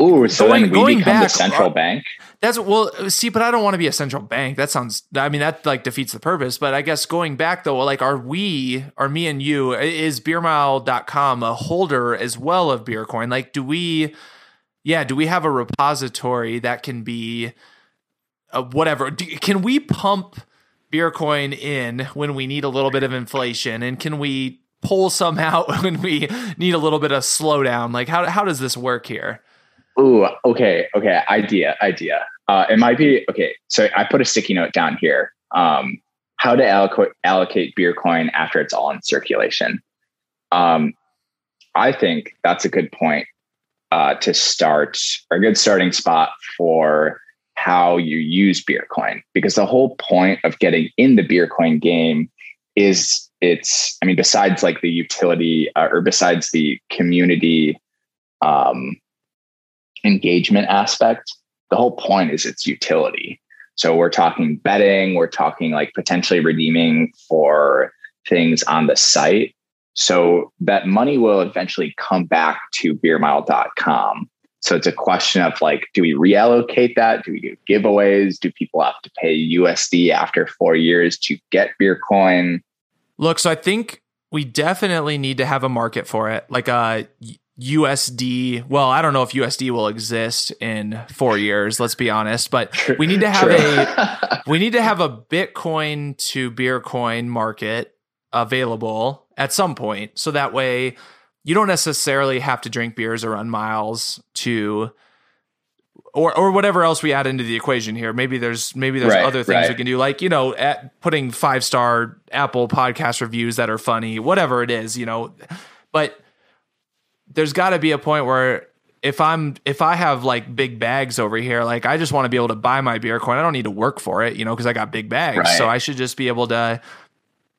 B: Ooh, so
G: Going-
B: then we
G: going
B: become the central bank.
G: That's well, see, but I don't want to be a central bank. That sounds. I mean, that like defeats the purpose. But I guess going back though, like, are we, are me and you, is beermile.com a holder as well of Beercoin? Like, do we, yeah, do we have a repository that can be, uh, whatever? Do, can we pump Beercoin in when we need a little bit of inflation, and can we pull some out *laughs* when we need a little bit of slowdown? Like, how how does this work here?
B: Ooh, okay, okay. Idea, idea. Uh, it might be okay. So I put a sticky note down here. Um, how to allocate allocate beer coin after it's all in circulation. Um, I think that's a good point uh, to start, or a good starting spot for how you use beer coin, because the whole point of getting in the beer coin game is it's. I mean, besides like the utility, uh, or besides the community. Um, engagement aspect, the whole point is its utility. So we're talking betting, we're talking like potentially redeeming for things on the site. So that money will eventually come back to beermile.com. So it's a question of like, do we reallocate that? Do we do giveaways? Do people have to pay USD after four years to get beer coin?
G: Look, so I think we definitely need to have a market for it, like a USD. Well, I don't know if USD will exist in four years. Let's be honest, but we need to have a *laughs* we need to have a Bitcoin to beer coin market available at some point, so that way you don't necessarily have to drink beers or run miles to or or whatever else we add into the equation here. Maybe there's maybe there's
B: Right,
G: other things
B: right.
G: we can do, like you know, at putting five star Apple podcast reviews that are funny, whatever it is, you know. But there's got to be a point where if I'm if I have like big bags over here, like I just want to be able to buy my beer coin. I don't need to work for it, you know, because I got big bags.
B: Right.
G: So I should just be able to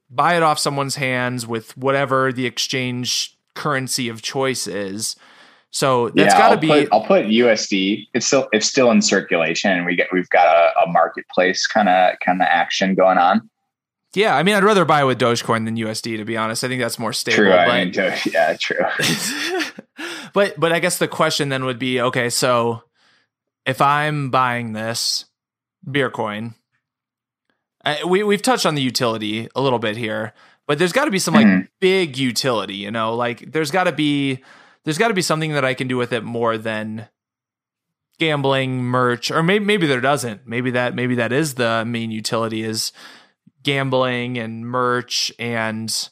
G: buy it off someone's hands with whatever the exchange currency of choice is. So that's got to be
B: Put, I'll put USD. It's still it's still in circulation, and we get we've got a, a marketplace kind of kind of action going on.
G: Yeah, I mean, I'd rather buy with Dogecoin than USD to be honest. I think that's more stable.
B: True.
G: but,
B: I mean, yeah, true. *laughs* *laughs*
G: but but I guess the question then would be, okay, so if I'm buying this beer coin, I, we we've touched on the utility a little bit here, but there's got to be some like
B: Mhm.
G: big utility, you know, like there's got to be there's got to be something that I can do with it more than gambling, merch, or maybe maybe there doesn't. Maybe that maybe that is the main utility is gambling and merch and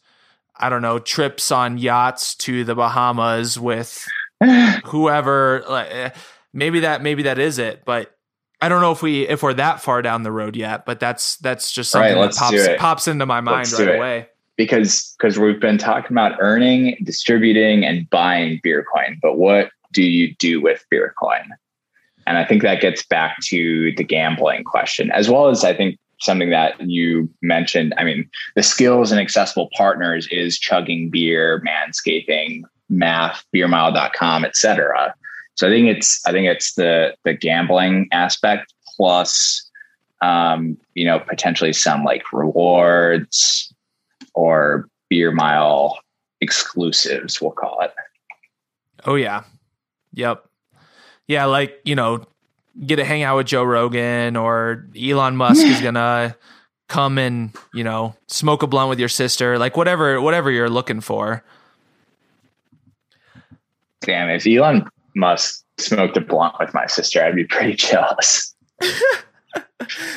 G: I don't know trips on yachts to the Bahamas with *sighs* whoever. Like, eh, maybe that maybe that is it, but I don't know if we if we're that far down the road yet. But that's that's just
B: Right,
G: something that pops pops into my mind
B: Let's
G: right away.
B: Because because we've been talking about earning, distributing, and buying beer coin, but what do you do with beer coin? And I think that gets back to the gambling question, as well as I think something that you mentioned. I mean, the skills and accessible partners is chugging beer, manscaping, math, beermile.com, et cetera. So I think it's I think it's the the gambling aspect plus um, you know, potentially some like rewards or beer mile exclusives, we'll call it.
G: Oh yeah, yep, yeah. Like you know, get to hang out with Joe Rogan or Elon Musk is gonna come and you know smoke a blunt with your sister, like whatever whatever you're looking for.
B: Damn, if Elon Musk smoked a blunt with my sister, I'd be pretty jealous. *laughs*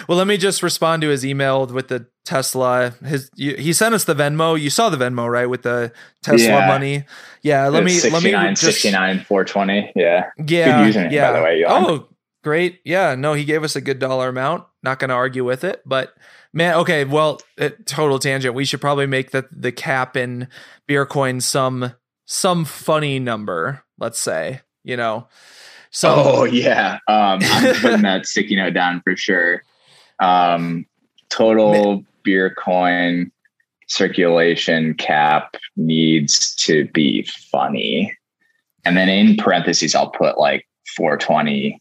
G: Well, let me just respond to his email with the Tesla. His you, he sent us the Venmo. You saw the Venmo, right, with the Tesla
B: Yeah.
G: money. Yeah, let me let me
B: 69,
G: just
B: 69, 420. Yeah.
G: yeah
B: Good username,
G: yeah.
B: by the way, Elon.
G: Oh, great. Yeah, no, he gave us a good dollar amount. Not going to argue with it, but man, okay. Well, it, total tangent. We should probably make the the cap in beer coin some some funny number. Let's say you know. So *laughs*
B: oh yeah. Um, I'm putting that sticky note down for sure. Um, total beer coin circulation cap needs to be funny. And then in parentheses, I'll put like 420,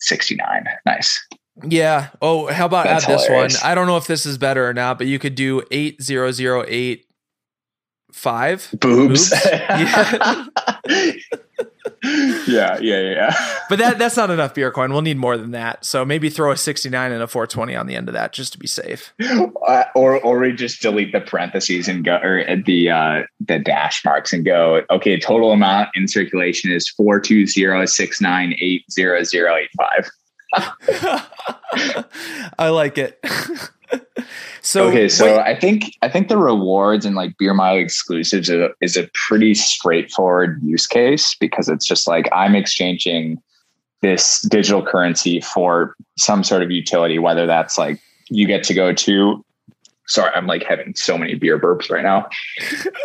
B: 69. Nice.
G: Yeah. Oh, how about
B: That's
G: add this one? I don't know if this is better or not, but you could do eight zero zero eight five.
B: Boobs.
G: Boobs? *laughs*
B: yeah. *laughs* *laughs* yeah, yeah, yeah. *laughs*
G: But that that's not enough beer coin. We'll need more than that. So maybe throw a sixty nine and a four twenty on the end of that just to be safe. *laughs*
B: Uh, or or we just delete the parentheses and go or the uh the dash marks and go okay total amount in circulation is four two zero six nine eight zero zero eight five
G: I like it. *laughs* so
B: okay so i think i think the rewards and like beer mile exclusives is a, is a pretty straightforward use case because it's just like i'm exchanging this digital currency for some sort of utility whether that's like you get to go to sorry i'm like having so many beer burps right now. *laughs*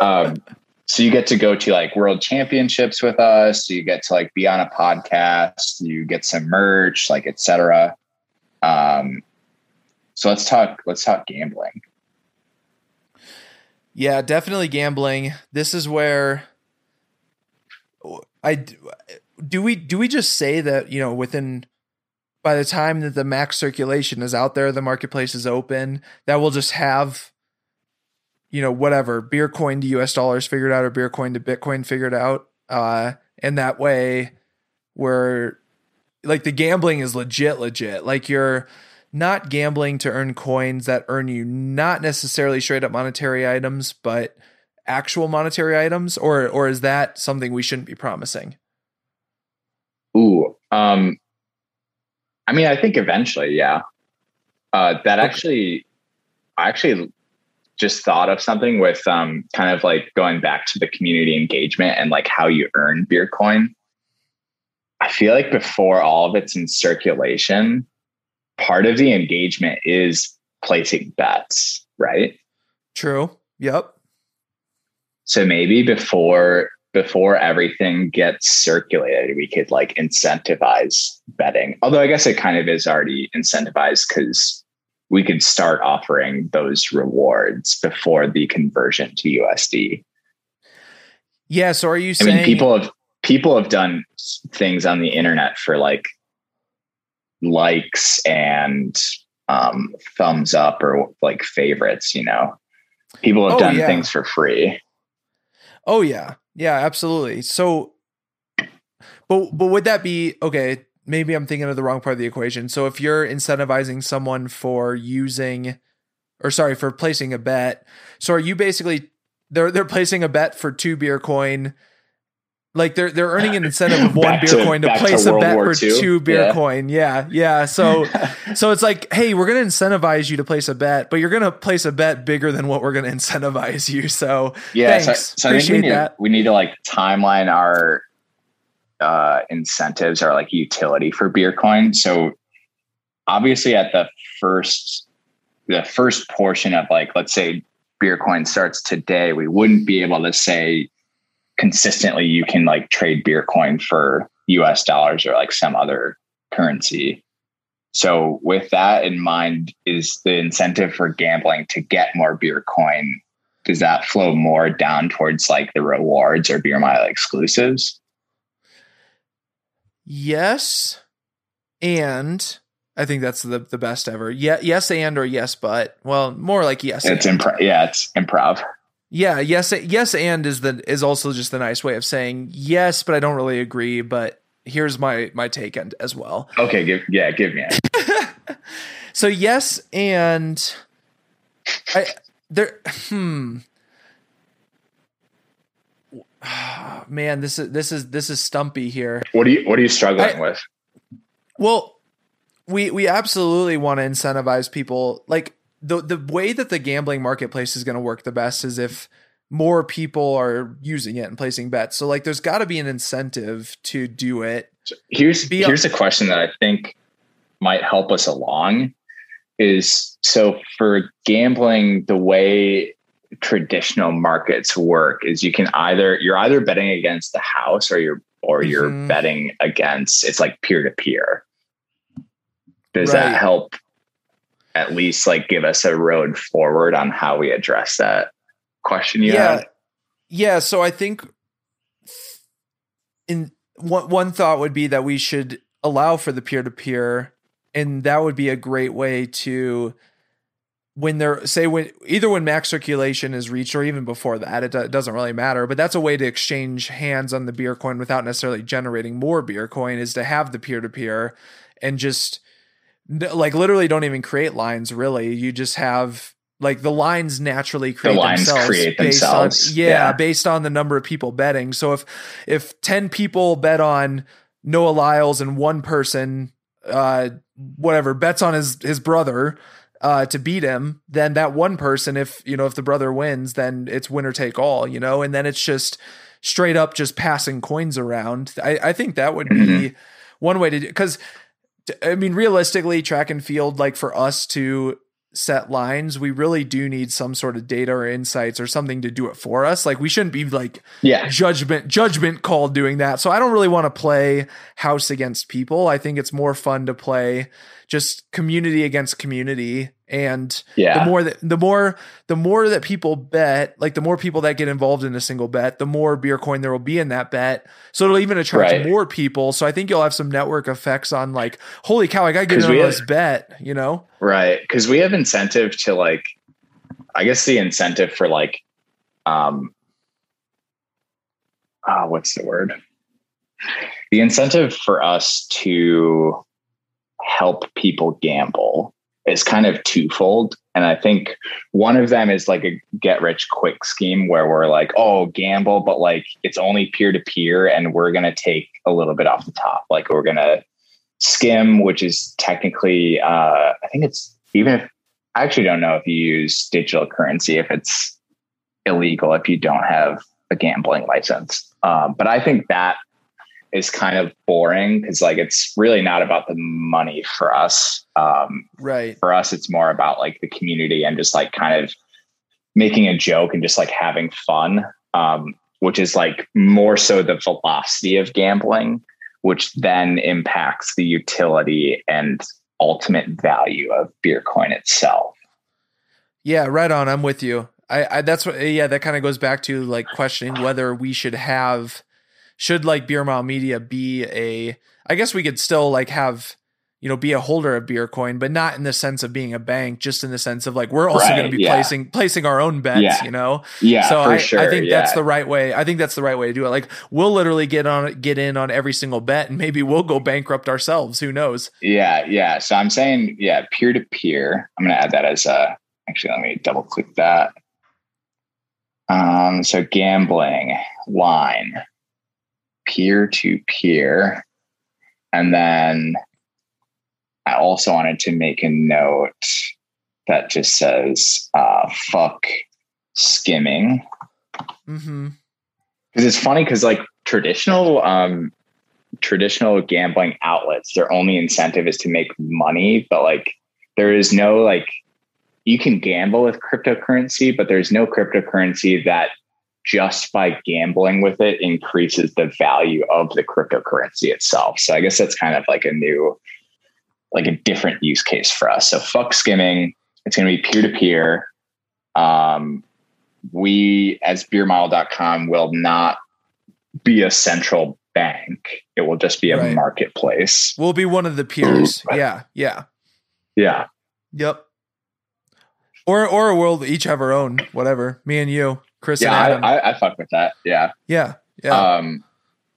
B: Um, so you get to go to like world championships with us you get to like be on a podcast you get some merch like etc um, so let's talk let's talk gambling
G: Yeah, definitely gambling. This is where I do we do we just say that, you know, within by the time that the max circulation is out there, the marketplace is open, that we'll just have you know, whatever, beer coin to US dollars figured out or beer coin to Bitcoin figured out. Uh and that way we're like the gambling is legit legit. Like you're not gambling to earn coins that earn you not necessarily straight up monetary items, but actual monetary items, or or is that something we shouldn't be promising?
B: Ooh, um, I mean, I think eventually, yeah. Uh, that okay. actually, I actually just thought of something with um, kind of like going back to the community engagement and like how you earn beer coin. I feel like before all of it's in circulation, part of the engagement is placing bets, right?
G: True. Yep.
B: So maybe before before everything gets circulated, we could like incentivize betting. Although I guess it kind of is already incentivized because we could start offering those rewards before the conversion to USD.
G: Yeah. So are you saying I mean,
B: people have people have done things on the internet for like likes and um, thumbs up or like favorites, you know. People have oh, done yeah. things for free.
G: Oh yeah. Yeah, absolutely. So but but would that be okay, maybe I'm thinking of the wrong part of the equation. So if you're incentivizing someone for using or sorry, for placing a bet, so are you basically they're they're placing a bet for 2 beer coin like they're they're earning an incentive of *laughs* one beer to, coin to place to a bet for two beer yeah. coin. Yeah, yeah. So *laughs* so it's like, hey, we're gonna incentivize you to place a bet, but you're gonna place a bet bigger than what we're gonna incentivize you. So yeah, thanks. So, so Appreciate
B: I think we need,
G: that.
B: we need to like timeline our uh, incentives, our like utility for beer coin. So obviously at the first the first portion of like let's say beer coin starts today, we wouldn't be able to say consistently you can like trade beer coin for US dollars or like some other currency. So with that in mind, is the incentive for gambling to get more beer coin? Does that flow more down towards like the rewards or beer mile exclusives?
G: Yes. And I think that's the the best ever. Yeah, yes and or yes but. Well, more like yes.
B: It's improv. Yeah, it's improv.
G: Yeah, yes, yes, and is the is also just the nice way of saying yes, but I don't really agree. But here's my my take and as well.
B: Okay, give yeah, give me. *laughs*
G: so yes, and I there. Hmm. *sighs* Man, this is this is this is stumpy here.
B: What are you What are you struggling I, with?
G: Well, we we absolutely want to incentivize people like the the way that the gambling marketplace is going to work the best is if more people are using it and placing bets. So like there's got to be an incentive to do it.
B: Here's here's a question that I think might help us along is so for gambling the way traditional markets work is you can either you're either betting against the house or you're or you're mm-hmm. betting against it's like peer to peer. Does right. that help at least like give us a road forward on how we address that question you
G: yeah. Yeah. So I think in one one thought would be that we should allow for the peer to peer, and that would be a great way to when they're say when either when max circulation is reached or even before that it, it doesn't really matter but that's a way to exchange hands on the beer coin without necessarily generating more beer coin is to have the peer to peer and just like literally don't even create lines really. You just have like the lines naturally create the lines themselves
B: create
G: based
B: themselves.
G: on yeah, yeah, based on the number of people betting. So if if 10 people bet on noah lyles and one person uh whatever bets on his his brother uh to beat him then that one person if you know if the brother wins then it's winner take all you know? And then it's just straight up just passing coins around. I i think that would be mm-hmm. one way to do because I mean, realistically, track and field, like for us to set lines, we really do need some sort of data or insights or something to do it for us. Like we shouldn't be like
B: yeah.
G: judgment judgment call doing that. So I don't really want to play house against people. I think it's more fun to play just community against community and
B: yeah.
G: the more that the more the more that people bet like the more people that get involved in a single bet the more beer coin there will be in that bet. So it'll even attract right. more people. So i think you'll have some network effects on like holy cow i gotta get in on this bet you know?
B: Right. Because we have incentive to like i guess the incentive for like um uh, what's the word? The incentive for us to help people gamble is kind of twofold. And I think one of them is like a get rich quick scheme where we're like, oh, gamble, but like it's only peer to peer and we're going to take a little bit off the top. Like we're going to skim, which is technically, uh, I think it's even if I actually don't know if you use digital currency, if it's illegal if you don't have a gambling license. Um, but I think that is kind of boring because like it's really not about the money for us. Um,
G: right.
B: For us, it's more about like the community and just like kind of making a joke and just like having fun, um, which is like more so the velocity of gambling, which then impacts the utility and ultimate value of beer coin itself.
G: Yeah, right on. I'm with you. I, I that's what yeah, that kind of goes back to like questioning whether we should have should like Beer Mile Media be a I guess we could still like have you know be a holder of beer coin but not in the sense of being a bank just in the sense of like we're also
B: Right,
G: going to be
B: yeah.
G: placing placing our own bets
B: Yeah.
G: you know
B: Yeah,
G: so
B: for
G: I,
B: sure.
G: I think
B: yeah.
G: that's the right way i think that's the right way to do it like we'll literally get on get in on every single bet and maybe we'll go bankrupt ourselves who knows
B: Yeah, yeah. So I'm saying, yeah, peer to peer. I'm going to add that as a. Actually, let me double click that. Um, so gambling line, peer to peer, and then I also wanted to make a note that just says uh, "fuck skimming."
G: mm-hmm
B: because it's funny because like traditional um traditional gambling outlets their only incentive is to make money but like there is no like you can gamble with cryptocurrency but there's no cryptocurrency that just by gambling with it increases the value of the cryptocurrency itself. So i guess that's kind of like a new like a different use case for us. So fuck skimming. It's going to be peer-to-peer. Um we as beermile.com will not be a central bank. It will just be a
G: Right.
B: marketplace.
G: we'll be one of the peers. Yeah yeah.
B: Yeah.
G: yep. Or or we'll each have our own whatever. Me and you chris
B: Yeah. I, I, I fuck with that. Yeah.
G: yeah yeah
B: Um,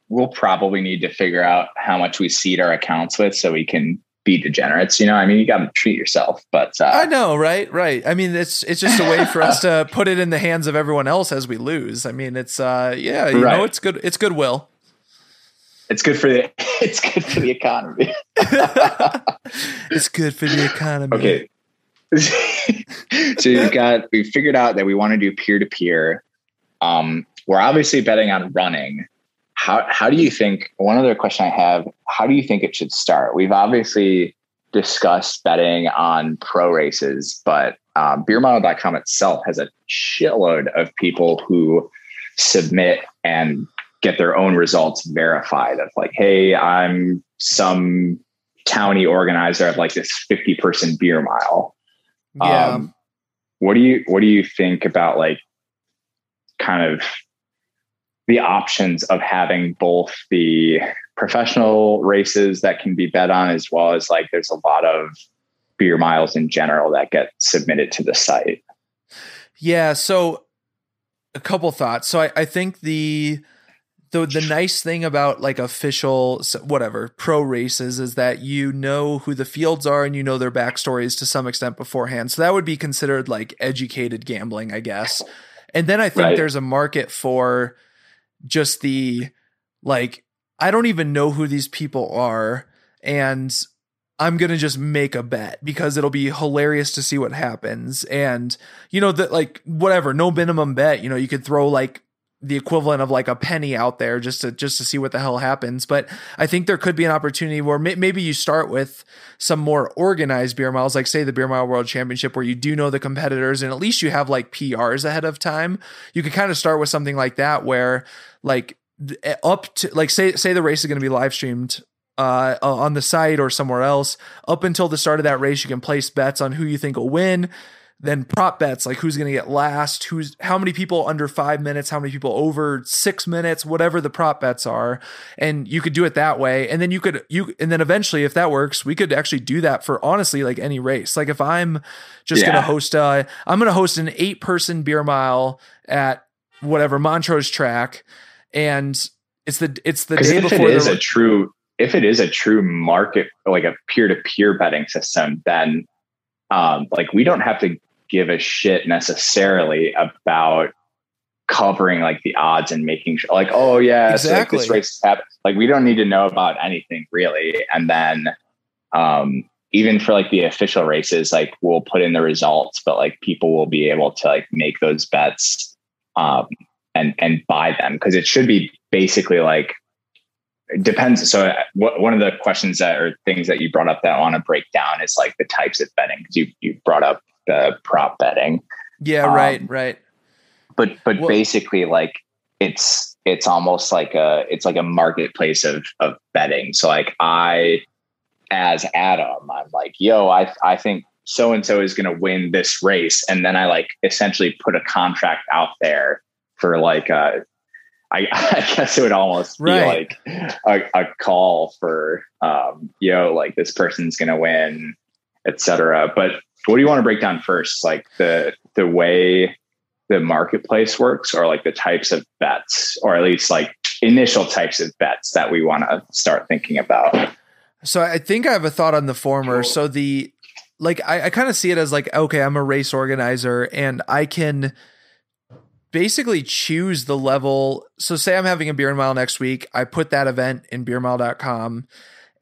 B: we'll probably need to figure out how much we seed our accounts with so we can be degenerates. You know, I mean, you got to treat yourself, but uh,
G: I know, right? Right. I mean, it's it's just a way for us to *laughs* put it in the hands of everyone else as we lose. I mean, it's uh, yeah, you
B: Right.
G: know, it's good. It's goodwill.
B: it's good for the *laughs* it's good for the economy. *laughs*
G: it's good for the economy.
B: Okay. *laughs* so we've got we figured out that we want to do peer to peer. Um, we're obviously betting on running. How how do you think? One other question I have: How do you think it should start? We've obviously discussed betting on pro races, but um, beermile.com itself has a shitload of people who submit and get their own results verified. Of like, hey, I'm some county organizer of like this 50 person beer mile.
G: Yeah.
B: Um, what do you what do you think about like kind of the options of having both the professional races that can be bet on as well as like there's a lot of beer miles in general that get submitted to the site.
G: Yeah, so a couple thoughts. So I, I think the the the nice thing about like official whatever pro races is that you know who the fields are and you know their backstories to some extent beforehand. So that would be considered like educated gambling, I guess. And then I think
B: Right.
G: there's a market for just the like I don't even know who these people are and I'm going to just make a bet because it'll be hilarious to see what happens. And, you know, that like whatever, no minimum bet, you know, you could throw like the equivalent of like a penny out there just to just to see what the hell happens. But I think there could be an opportunity where may- maybe you start with some more organized beer miles, like say the Beer Mile World Championship, where you do know the competitors and at least you have like PRs ahead of time. You could kind of start with something like that where like up to like say say the race is going to be live streamed uh, on the site or somewhere else. Up until the start of that race, you can place bets on who you think will win. Then prop bets like who's going to get last, who's how many people under five minutes, how many people over six minutes, whatever the prop bets are, and you could do it that way. And then you could you and then eventually, if that works, we could actually do that for honestly like any race. Like if I'm just
B: Yeah.
G: going to host, uh, I'm going to host an eight person beer mile at whatever Montrose track, and it's the it's the day
B: if it
G: before
B: is
G: the
B: a true if it is a true market like a peer to peer betting system, then um, like we don't have to give a shit necessarily about covering like the odds and making sure like oh yeah
G: exactly.
B: so, like, this race happened. like we don't need to know about anything really and then um even for like the official races like we'll put in the results but like people will be able to like make those bets um and and buy them because it should be basically like it depends so uh, what, one of the questions that or things that you brought up that i want to break down is like the types of betting because you you brought up the prop betting.
G: Yeah right um, right.
B: but but well, basically like it's it's almost like a it's like a marketplace of of betting. So like i as adam i'm like yo i i think so and so is going to win this race. And then i like essentially put a contract out there for like a I, *laughs* I guess it would almost be like a, a, call for um you know like this person's gonna win etc but what do you want to break down first? Like the the way the marketplace works or like the types of bets or at least like initial types of bets that we want to start thinking about?
G: So i think i have a thought on the former. So the like i, I kind of see it as like okay i'm a race organizer and i can basically choose the level. So say i'm having a beer mile next week. I put that event in beermile.com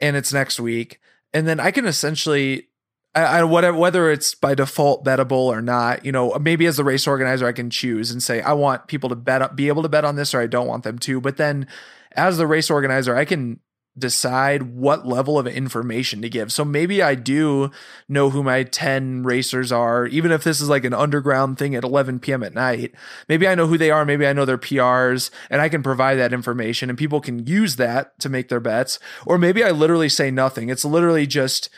G: and it's next week. And then i can essentially I, I whatever whether it's by default bettable or not, you know, maybe as the race organizer, I can choose and say I want people to bet be able to bet on this, or I don't want them to. But then, as the race organizer, I can decide what level of information to give. So maybe I do know who my 10 racers are, even if this is like an underground thing at 11 p.m. at night. Maybe I know who they are. Maybe I know their PRs and I can provide that information and people can use that to make their bets. Or maybe I literally say nothing. It's literally just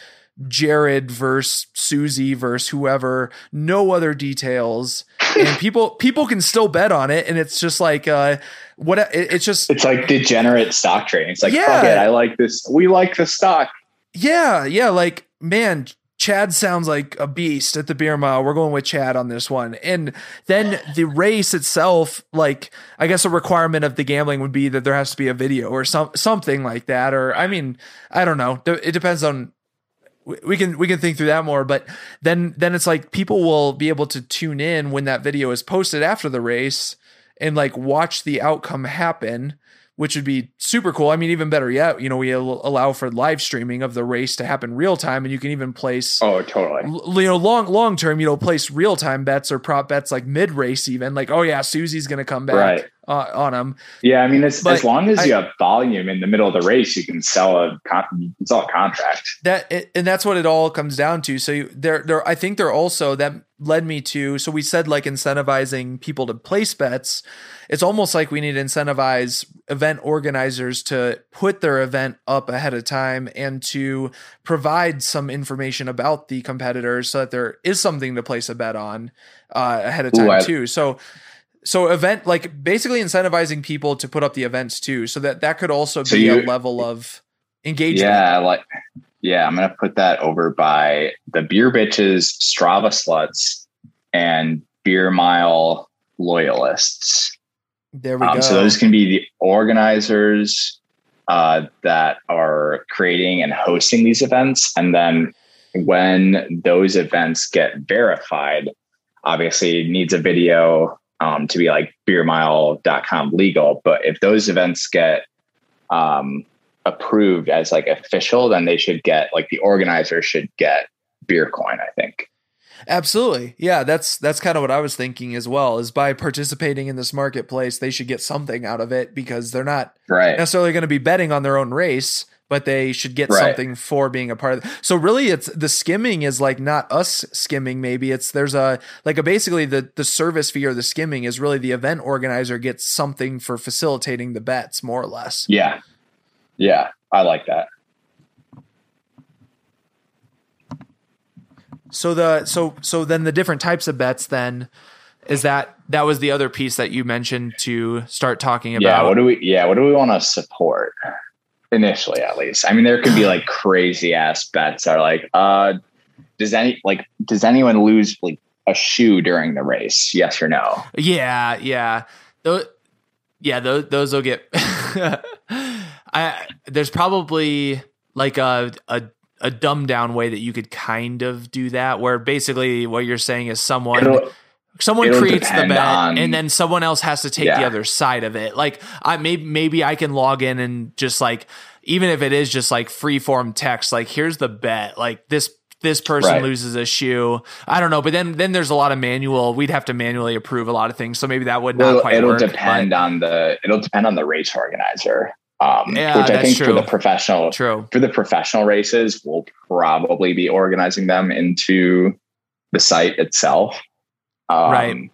G: Jared versus Susie versus whoever, no other details. and *laughs* people people can still bet on it and it's just like uh what it, it's just
B: it's like degenerate stock trading. It's like yeah. fuck it, I like this. We like the stock.
G: Yeah, yeah, like man, Chad sounds like a beast at the beer mile. We're going with Chad on this one. And then the race itself, like I guess a requirement of the gambling would be that there has to be a video or some something like that. Or I mean, I don't know. It depends on we can we can think through that more but then then it's like people will be able to tune in when that video is posted after the race and like watch the outcome happen which would be super cool. I mean, even better yet, you know, we allow for live streaming of the race to happen real time, and you can even place
B: oh totally
G: you know long long term you know place real time bets or prop bets like mid race even like oh yeah Susie's gonna come back right. Uh, on them.
B: Yeah, I mean, as, as long as I, you have volume in the middle of the race, you can sell a con- sell a contract.
G: That and that's what it all comes down to. So you, there there I think they're also that led me to so we said like incentivizing people to place bets it's almost like we need to incentivize event organizers to put their event up ahead of time and to provide some information about the competitors so that there is something to place a bet on uh, ahead of time Ooh, I- too so so event like basically incentivizing people to put up the events too so that that could also so be you, a level of engagement
B: yeah like yeah, I'm gonna put that over by the beer bitches, Strava sluts, and beer mile loyalists.
G: There we um, go.
B: So those can be the organizers uh, that are creating and hosting these events, and then when those events get verified, obviously it needs a video um, to be like beermile.com legal. But if those events get um, approved as like official, then they should get like the organizer should get beer coin, I think.
G: Absolutely. Yeah, that's that's kind of what I was thinking as well. Is by participating in this marketplace, they should get something out of it because they're not
B: right.
G: necessarily going to be betting on their own race, but they should get right. something for being a part of it. So really it's the skimming is like not us skimming maybe. It's there's a like a basically the the service fee or the skimming is really the event organizer gets something for facilitating the bets more or less.
B: Yeah. Yeah, I like that.
G: So the so so then the different types of bets then is that that was the other piece that you mentioned to start talking about.
B: Yeah, what do we yeah, what do we want to support? Initially at least. I mean there could be like crazy ass bets that are like uh does any like does anyone lose like a shoe during the race? Yes or no?
G: Yeah, yeah. Those, yeah, those those will get *laughs* I there's probably like a a a dumbed down way that you could kind of do that where basically what you're saying is someone
B: It'll-
G: someone
B: it'll
G: creates the bet
B: on-
G: and then someone else has to take the other side of it like i maybe maybe i can log in and just like even if it is just like free form text like here's the bet like this this person
B: Right.
G: loses a shoe i don't know but then then there's a lot of manual we'd have to manually approve a lot of things so maybe that would not
B: Well,
G: quite
B: it'll
G: work
B: depend
G: but-
B: on the it'll depend on the race organizer. Um,
G: Yeah,
B: which I
G: that's
B: think for
G: true.
B: the professional
G: true
B: for the professional races, we'll probably be organizing them into the site itself. Um,
G: Right.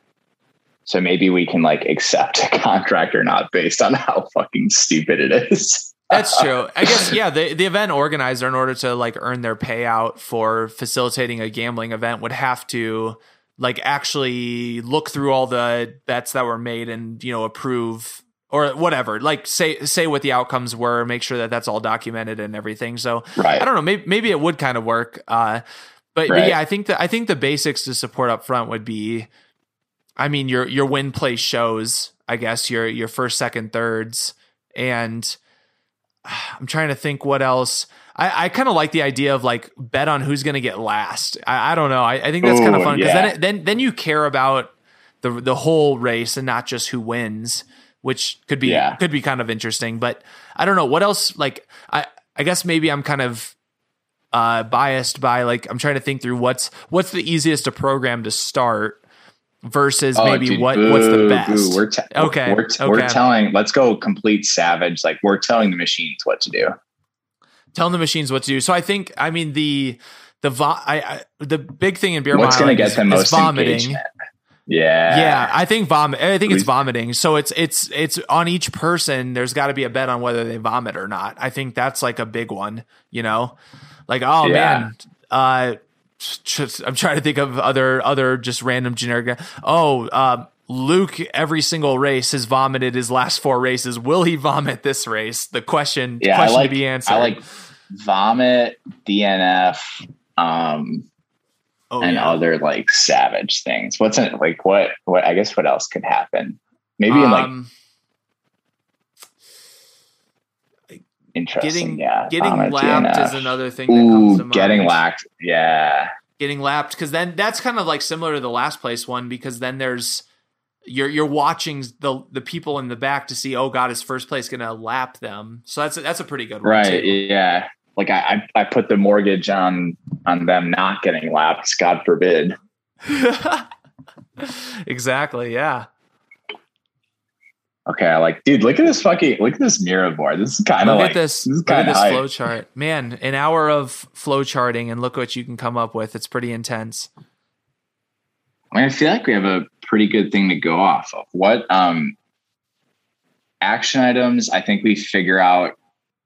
B: So maybe we can like accept a contract or not based on how fucking stupid it is.
G: That's true. *laughs* I guess yeah, the the event organizer in order to like earn their payout for facilitating a gambling event would have to like actually look through all the bets that were made and you know approve or whatever. Like say say what the outcomes were, make sure that that's all documented and everything. So
B: Right.
G: I don't know, maybe maybe it would kind of work. Uh but, but yeah, I think that I think the basics to support up front would be I mean your your win place shows, I guess, your your first, second, thirds, and *sighs* I'm trying to think what else. I, I kind of like the idea of like bet on who's going to get last. I, I don't know. I, I think that's kind of fun because
B: yeah.
G: then it, then then you care about the the whole race and not just who wins, which could be
B: Yeah.
G: could be kind of interesting. But I don't know what else. Like I I guess maybe I'm kind of uh, biased by like I'm trying to think through what's what's the easiest to program to start versus
B: Oh,
G: maybe
B: dude,
G: what what's the best.
B: boo. We're te-
G: Okay,
B: We're, t- we're telling. Let's go complete savage. Like we're telling the machines what to do.
G: telling the machines what to do. So I think I mean the the vo- I, I the big thing in beer
B: What's going to get
G: is,
B: the most
G: vomiting.
B: engagement? Yeah.
G: Yeah, I think vomit. I think it's vomiting. So it's it's it's on each person. There's got to be a bet on whether they vomit or not. I think that's like a big one. You know, like oh
B: Yeah.
G: man, uh, just, I'm trying to think of other other just random generic. Oh, uh, Luke, every single race has vomited his last four races. Will he vomit this race? The question
B: Yeah. I
G: question
B: like.
G: to be answered.
B: I like vomit, DNF, um,
G: oh,
B: and
G: yeah.
B: other like savage things. What's in like what? What I guess what else could happen? Maybe in like
G: Um,
B: interesting.
G: getting
B: yeah.
G: getting lapped
B: DNF.
G: is another thing that comes to
B: Ooh,
G: mind.
B: getting lapped. Yeah.
G: getting lapped because then that's kind of like similar to the last place one because then there's you're you're watching the the people in the back to see oh god is first place gonna lap them so that's a, that's a pretty good one
B: Right.
G: too.
B: Yeah. Like I, I, put the mortgage on on them not getting lapped. God forbid. *laughs*
G: exactly yeah
B: Okay, I like, dude. Look at this fucking. Look at this Miro board. This is kind of like
G: this,
B: This is
G: look at this
B: hype.
G: flow chart man an hour of flow charting and look what you can come up with it's pretty intense
B: I, mean, I feel like we have a pretty good thing to go off of. What um action items? I think we figure out.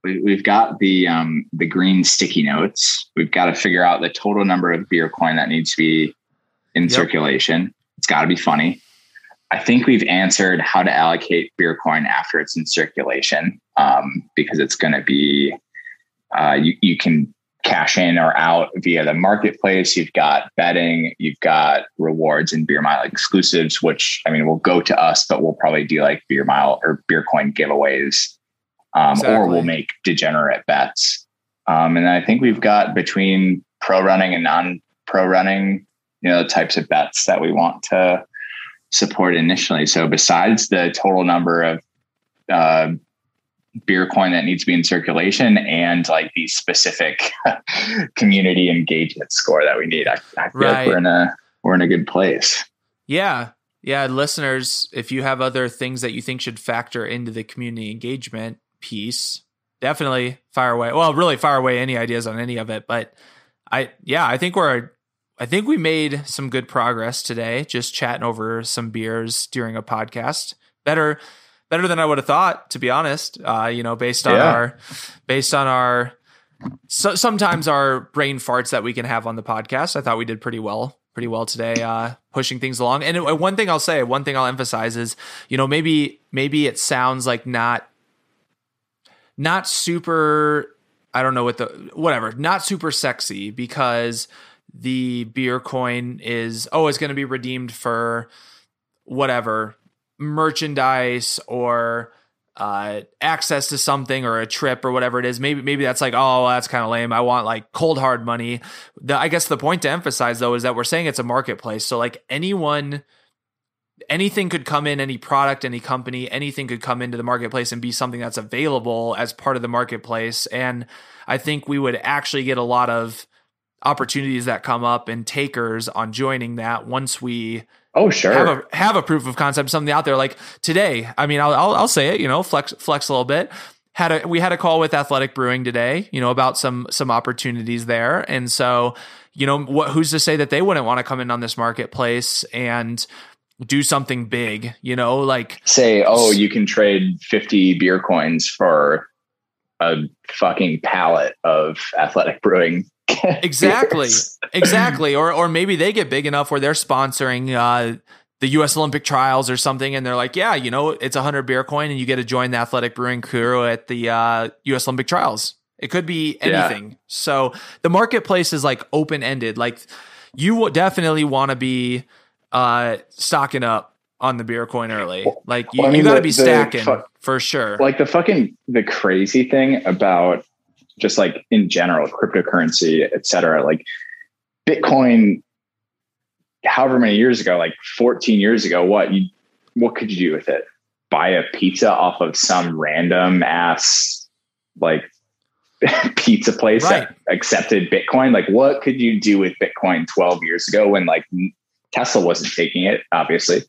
B: We, we've got the um the green sticky notes. We've got to figure out the total number of beer coin that needs to be in
G: Yep.
B: circulation. It's got to be funny. I think we've answered how to allocate beer coin after it's in circulation um, because it's going to be uh, you, you can cash in or out via the marketplace. You've got betting, you've got rewards and beer mile exclusives, which I mean will go to us, but we'll probably do like beer mile or beer coin giveaways, um, or
G: Exactly.
B: we'll make degenerate bets. Um, and I think we've got between pro running and non pro running, you know, the types of bets that we want to support initially. So besides the total number of uh, beer coin that needs to be in circulation and like the specific *laughs* community engagement score that we need, I, I feel
G: Right.
B: like we're in a we're in a good place.
G: Yeah. Yeah. Listeners, if you have other things that you think should factor into the community engagement piece, definitely fire away. Well, really fire away any ideas on any of it. But I, yeah, I think we're, I think we made some good progress today, just chatting over some beers during a podcast. Better, better than I would have thought, to be honest. Uh, you know, based on
B: Yeah.
G: our, based on our, so sometimes our brain farts that we can have on the podcast. I thought we did pretty well, pretty well today, uh, pushing things along. And it- one thing I'll say, one thing I'll emphasize is, you know, maybe maybe it sounds like not not super. I don't know what the whatever, not super sexy because the beer coin is oh, it's going to be redeemed for whatever merchandise or uh, access to something or a trip or whatever it is. Maybe maybe that's like, oh, that's kind of lame. I want like cold hard money. The, I guess the point to emphasize though is that we're saying it's a marketplace. So like anyone, anything could come in, any product, any company, anything could come into the marketplace and be something that's available as part of the marketplace. And I think we would actually get a lot of opportunities that come up and takers on joining that once we
B: Oh, sure.
G: have a have a proof of concept, something out there. Like today, I mean, I'll I'll, I'll say it. You know, flex flex a little bit. Had a we had a call with Athletic Brewing today. You know about some some opportunities there, and so you know what? Who's to say that they wouldn't want to come in on this marketplace and do something big? You know, like
B: Say, oh, you can trade 50 beer coins for a fucking pallet of athletic brewing. *laughs*
G: exactly exactly or or maybe they get big enough where they're sponsoring uh the US Olympic trials or something and they're like yeah you know it's a 100 beer coin and you get to join the athletic brewing crew at the uh US Olympic trials it could be
B: Yeah.
G: anything so the marketplace is like open ended like you will definitely want to be uh stocking up on the beer coin early. Like you,
B: Well, I mean,
G: you got to be stacking
B: fu-
G: for sure.
B: like the fucking the crazy thing about just like in general cryptocurrency et cetera like bitcoin however many years ago like 14 years ago what you what could you do with it? Buy a pizza off of some random ass like *laughs* pizza place
G: Right.
B: that accepted bitcoin? Like what could you do with bitcoin 12 years ago when like tesla wasn't taking it obviously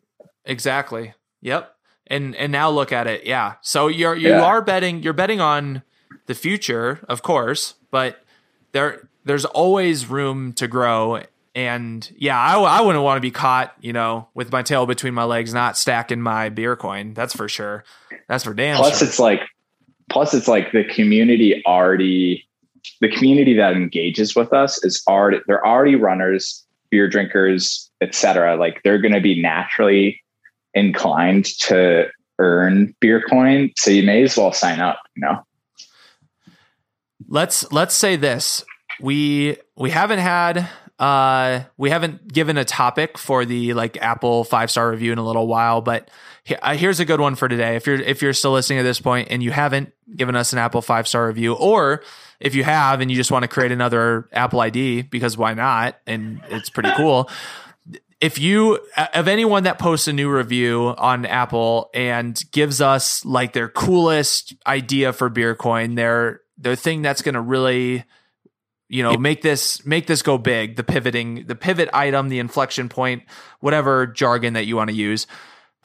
G: Exactly. Yep. And and now look at it. Yeah. So you're you
B: Yeah.
G: are betting you're betting on the future, of course, but there there's always room to grow. And yeah, I, I wouldn't want to be caught, you know, with my tail between my legs, not stacking my beer coin. That's for sure. That's for damn
B: plus
G: sure.
B: it's like plus it's like the community already the community that engages with us is already they're already runners beer drinkers etc like they're going to be naturally inclined to earn beer coin so you may as well sign up you know?
G: Let's let's say this. We we haven't had uh we haven't given a topic for the like apple five star review in a little while but Uh, here's a good one for today. If you're if you're still listening at this point and you haven't given us an apple five star review or if you have and you just want to create another apple id because why not? And it's pretty *laughs* cool. If you uh, of anyone that posts a new review on Apple and gives us like their coolest idea for beer coin, their their thing that's going to really you know make this make this go big, the pivoting, the pivot item, the inflection point, whatever jargon that you want to use.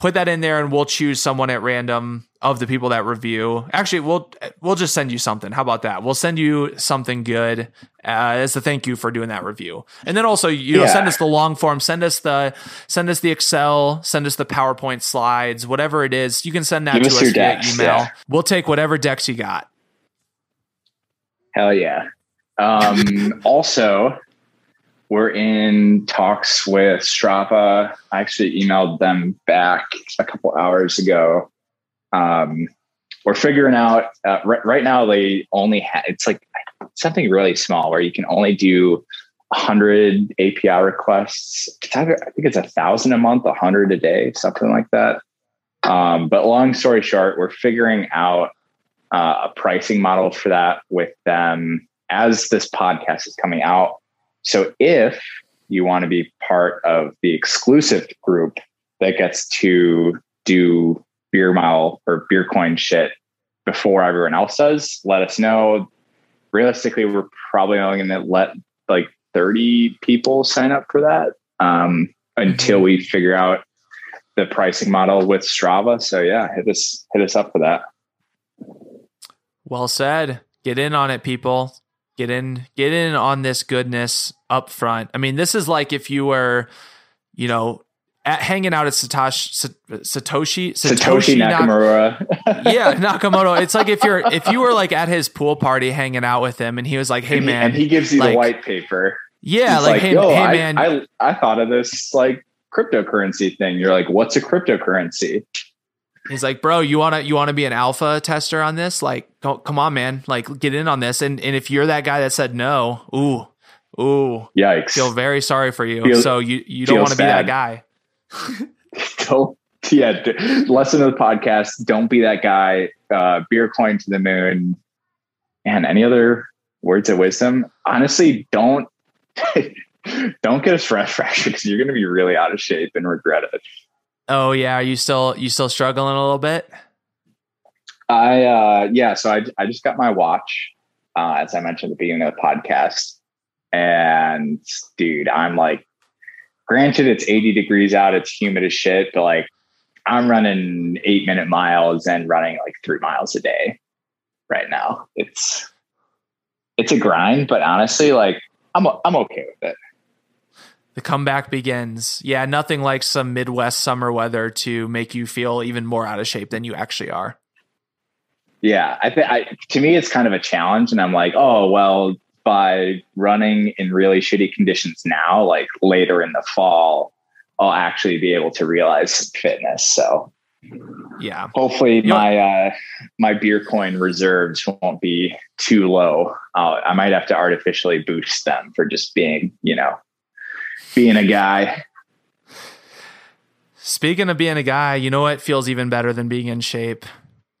G: Put that in there and we'll choose someone at random of the people that review. Actually, we'll we'll just send you something. How about that? We'll send you something good uh, as a thank you for doing that review. And then also, you know,
B: Yeah.
G: send us the long form, send us the send us the Excel, send us the PowerPoint slides, whatever it is. You can send that
B: Give
G: to
B: us
G: us via
B: decks,
G: email.
B: yeah.
G: We'll take whatever decks you got.
B: hell yeah um *laughs* also we're in talks with strava. I actually emailed them back a couple hours ago. Um, we're figuring out uh, right, right now they only have it's like something really small where you can only do 100 api requests. Either, i think it's a thousand a month 100 a day something like that. Um, but long story short we're figuring out uh, a pricing model for that with them as this podcast is coming out so if you want to be part of the exclusive group that gets to do beer mile or beer coin shit before everyone else does, let us know. Realistically, we're probably only going to let like 30 people sign up for that um, until we figure out the pricing model with Strava. So yeah, hit us hit us up for that.
G: Well said. Get in on it, people. Get in, get in on this goodness up front. I mean, this is like if you were, you know, at, hanging out at Satoshi, Satoshi,
B: Satoshi
G: Nak-
B: Nakamura. *laughs*
G: yeah, Nakamoto. It's like if you're if you were like at his pool party hanging out with him, and he was like, "Hey
B: and, he,
G: man,"
B: and he gives you
G: like-
B: the white paper.
G: yeah,
B: He's
G: like, "Hey,
B: yo,
G: hey
B: I,
G: man,"
B: I, I thought of this like cryptocurrency thing. You're like, what's a cryptocurrency?
G: He's like, bro, you wanna you wanna be an alpha tester on this? Like, co- come on, man, like get in on this. And and if you're that guy that said no, ooh, ooh,
B: Yikes.
G: feel very sorry for you.
B: Feel-
G: so you you don't want to be that guy. *laughs*
B: don't yeah, lesson of the podcast: don't be that guy. Uh, beer coin to the moon, and any other words of wisdom? Honestly, don't *laughs* don't get a stress fracture because you're going to be really out of shape and regret it.
G: Oh yeah, are you still you still struggling a little bit?
B: I uh, yeah, so I I just got my watch, uh, as I mentioned at the beginning of the podcast, and dude, I'm like, granted, it's 80 degrees out, it's humid as shit, but like, I'm running eight minute miles and running like three miles a day right now. It's it's a grind, but honestly, like, I'm I'm okay with it.
G: The comeback begins. Yeah, nothing like some Midwest summer weather to make you feel even more out of shape than you actually are.
B: Yeah, I think to me it's kind of a challenge, and I'm like, oh well, by running in really shitty conditions now, like later in the fall, I'll actually be able to realize fitness. So
G: yeah,
B: hopefully my uh, my beer coin reserves won't be too low. Uh, I might have to artificially boost them for just being, you know, being a guy.
G: Speaking of being a guy, you know what feels even better than being in shape?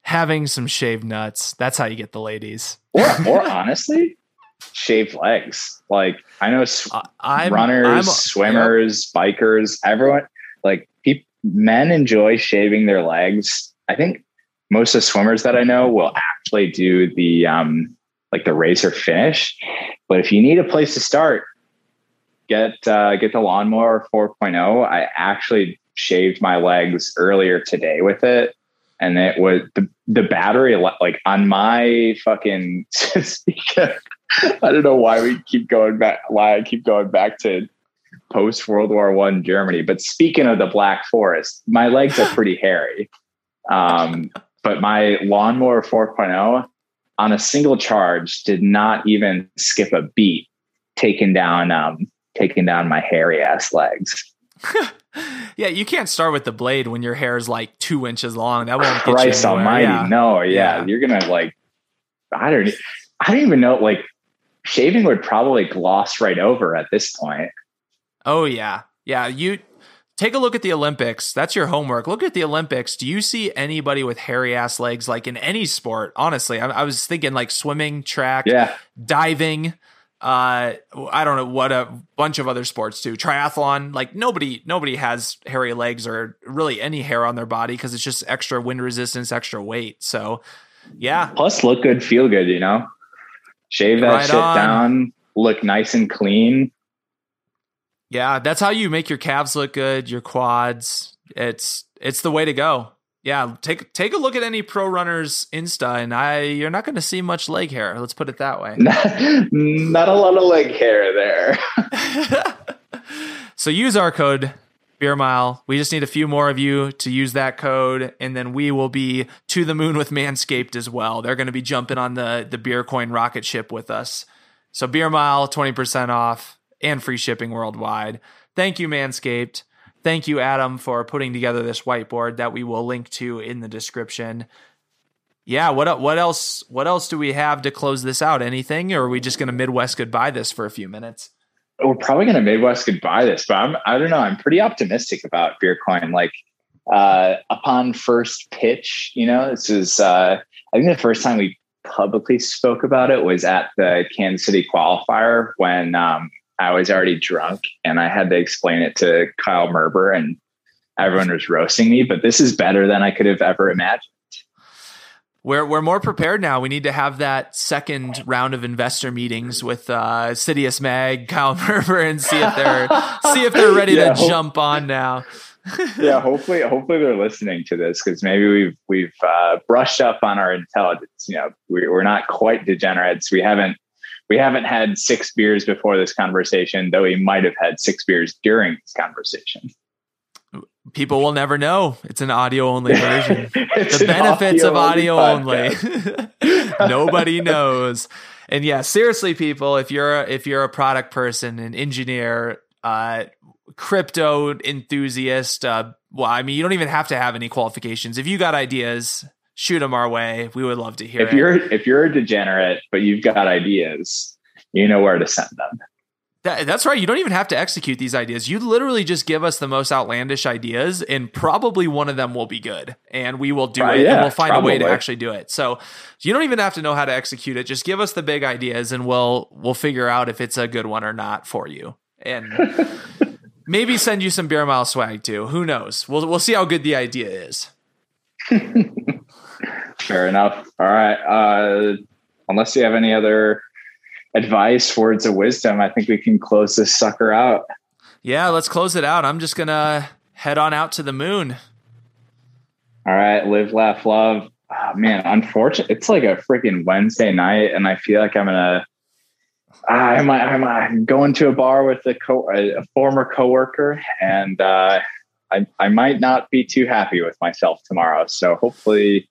G: having some shaved nuts. That's how you get the ladies.
B: Or, or honestly, shaved legs. Like I know sw- I'm, runners, I'm, swimmers, yep. bikers, everyone. Like pe- men enjoy shaving their legs. I think most of the swimmers that I know will actually do the um like the razor finish. But if you need a place to start, get uh, get the lawnmower 4.0. I actually shaved my legs earlier today with it and it was the, the battery like on my fucking *laughs* speaker. I don't know why we keep going back. Why I keep going back to post World War One Germany. But speaking of the Black Forest, my legs are pretty *laughs* hairy. Um, but my lawnmower 4.0 on a single charge did not even skip a beat, taking down um, taking down my hairy ass legs. *laughs*
G: yeah, you can't start with the blade when your hair is like two inches long. That won't get
B: Christ
G: you
B: Almighty! Yeah. No, yeah. yeah, you're gonna like. I don't. I don't even know. Like, shaving would probably gloss right over at this point.
G: Oh yeah, yeah. You take a look at the Olympics. That's your homework. Look at the Olympics. Do you see anybody with hairy ass legs like in any sport? Honestly, I, I was thinking like swimming, track,
B: yeah,
G: diving uh i don't know what a bunch of other sports too triathlon like nobody nobody has hairy legs or really any hair on their body because it's just extra wind resistance extra weight. So yeah.
B: Plus look good feel good you know? Shave that right shit on. down look nice and clean.
G: Yeah that's how you make your calves look good your quads. It's it's the way to go yeah, take take a look at any pro runners Insta, and I you're not going to see much leg hair. Let's put it that way. *laughs*
B: not a lot of leg hair there. *laughs*
G: so use our code Beer Mile. We just need a few more of you to use that code, and then we will be to the moon with Manscaped as well. They're going to be jumping on the the beer coin rocket ship with us. So Beer Mile, twenty percent off and free shipping worldwide. Thank you, Manscaped. Thank you, Adam, for putting together this whiteboard that we will link to in the description. Yeah, what what else what else do we have to close this out? Anything, or are we just going to Midwest goodbye this for a few minutes?
B: We're probably going to Midwest goodbye this, but I'm I don't know. I'm pretty optimistic about Beercoin. Like uh, upon first pitch, you know, this is uh, I think the first time we publicly spoke about it was at the Kansas City qualifier when um, I was already drunk and I had to explain it to Kyle Merber and everyone was roasting me, but this is better than I could have ever imagined.
G: We're we're more prepared now. We need to have that second round of investor meetings with uh Citius Mag, Kyle *laughs* Merber, and see if they're see if they're ready yeah, to hope, jump on now. *laughs*
B: yeah, hopefully hopefully they're listening to this because maybe we've we've uh, brushed up on our intelligence. You know, we, we're not quite degenerates. We haven't we haven't had six beers before this conversation, though we might have had six beers during this conversation.
G: People will never know. It's an audio only *laughs* version. the benefits audio of audio only. only. *laughs* Nobody knows. And yeah, seriously, people, if you're a, if you're a product person, an engineer, uh, crypto enthusiast, uh, well, I mean, you don't even have to have any qualifications. If you got ideas, shoot them our way. We would love to hear.
B: If it. you're if you're a degenerate but you've got ideas, you know where to send them.
G: That, that's right. You don't even have to execute these ideas. You literally just give us the most outlandish ideas, and probably one of them will be good, and we will do
B: Right,
G: it.
B: yeah,
G: and we'll find a way to actually do it. So you don't even have to know how to execute it. Just give us the big ideas, and we'll we'll figure out if it's a good one or not for you. And *laughs* maybe send you some beer mile swag too. Who knows? We'll we'll see how good the idea is. *laughs*
B: Fair enough. All right. Uh, unless you have any other advice, words of wisdom, I think we can close this sucker out.
G: Yeah, let's close it out. I'm just gonna head on out to the moon.
B: All right. Live, laugh, love. Oh, man, unfortunately, it's like a freaking Wednesday night, and I feel like I'm gonna. I'm I'm, I'm going to a bar with a, co- a former coworker, and uh, I I might not be too happy with myself tomorrow. So hopefully,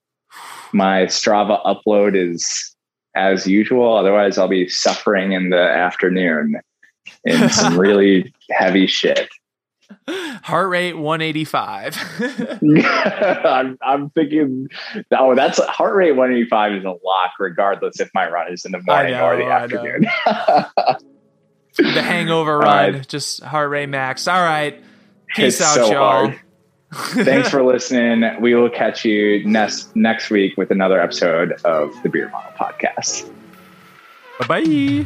B: my Strava upload is as usual. Otherwise, I'll be suffering in the afternoon in *laughs* some really heavy shit.
G: Heart rate 185. *laughs* *laughs*
B: I'm, I'm thinking, oh, that's heart rate 185 is a lock, regardless if my run is in the morning or the
G: I
B: afternoon.
G: the hangover run, just heart rate max. All right. Peace out,
B: so
G: y'all.
B: hard. Thanks for *laughs* listening. We will catch you next next week with another episode of the Beer Mile Podcast.
G: Bye bye.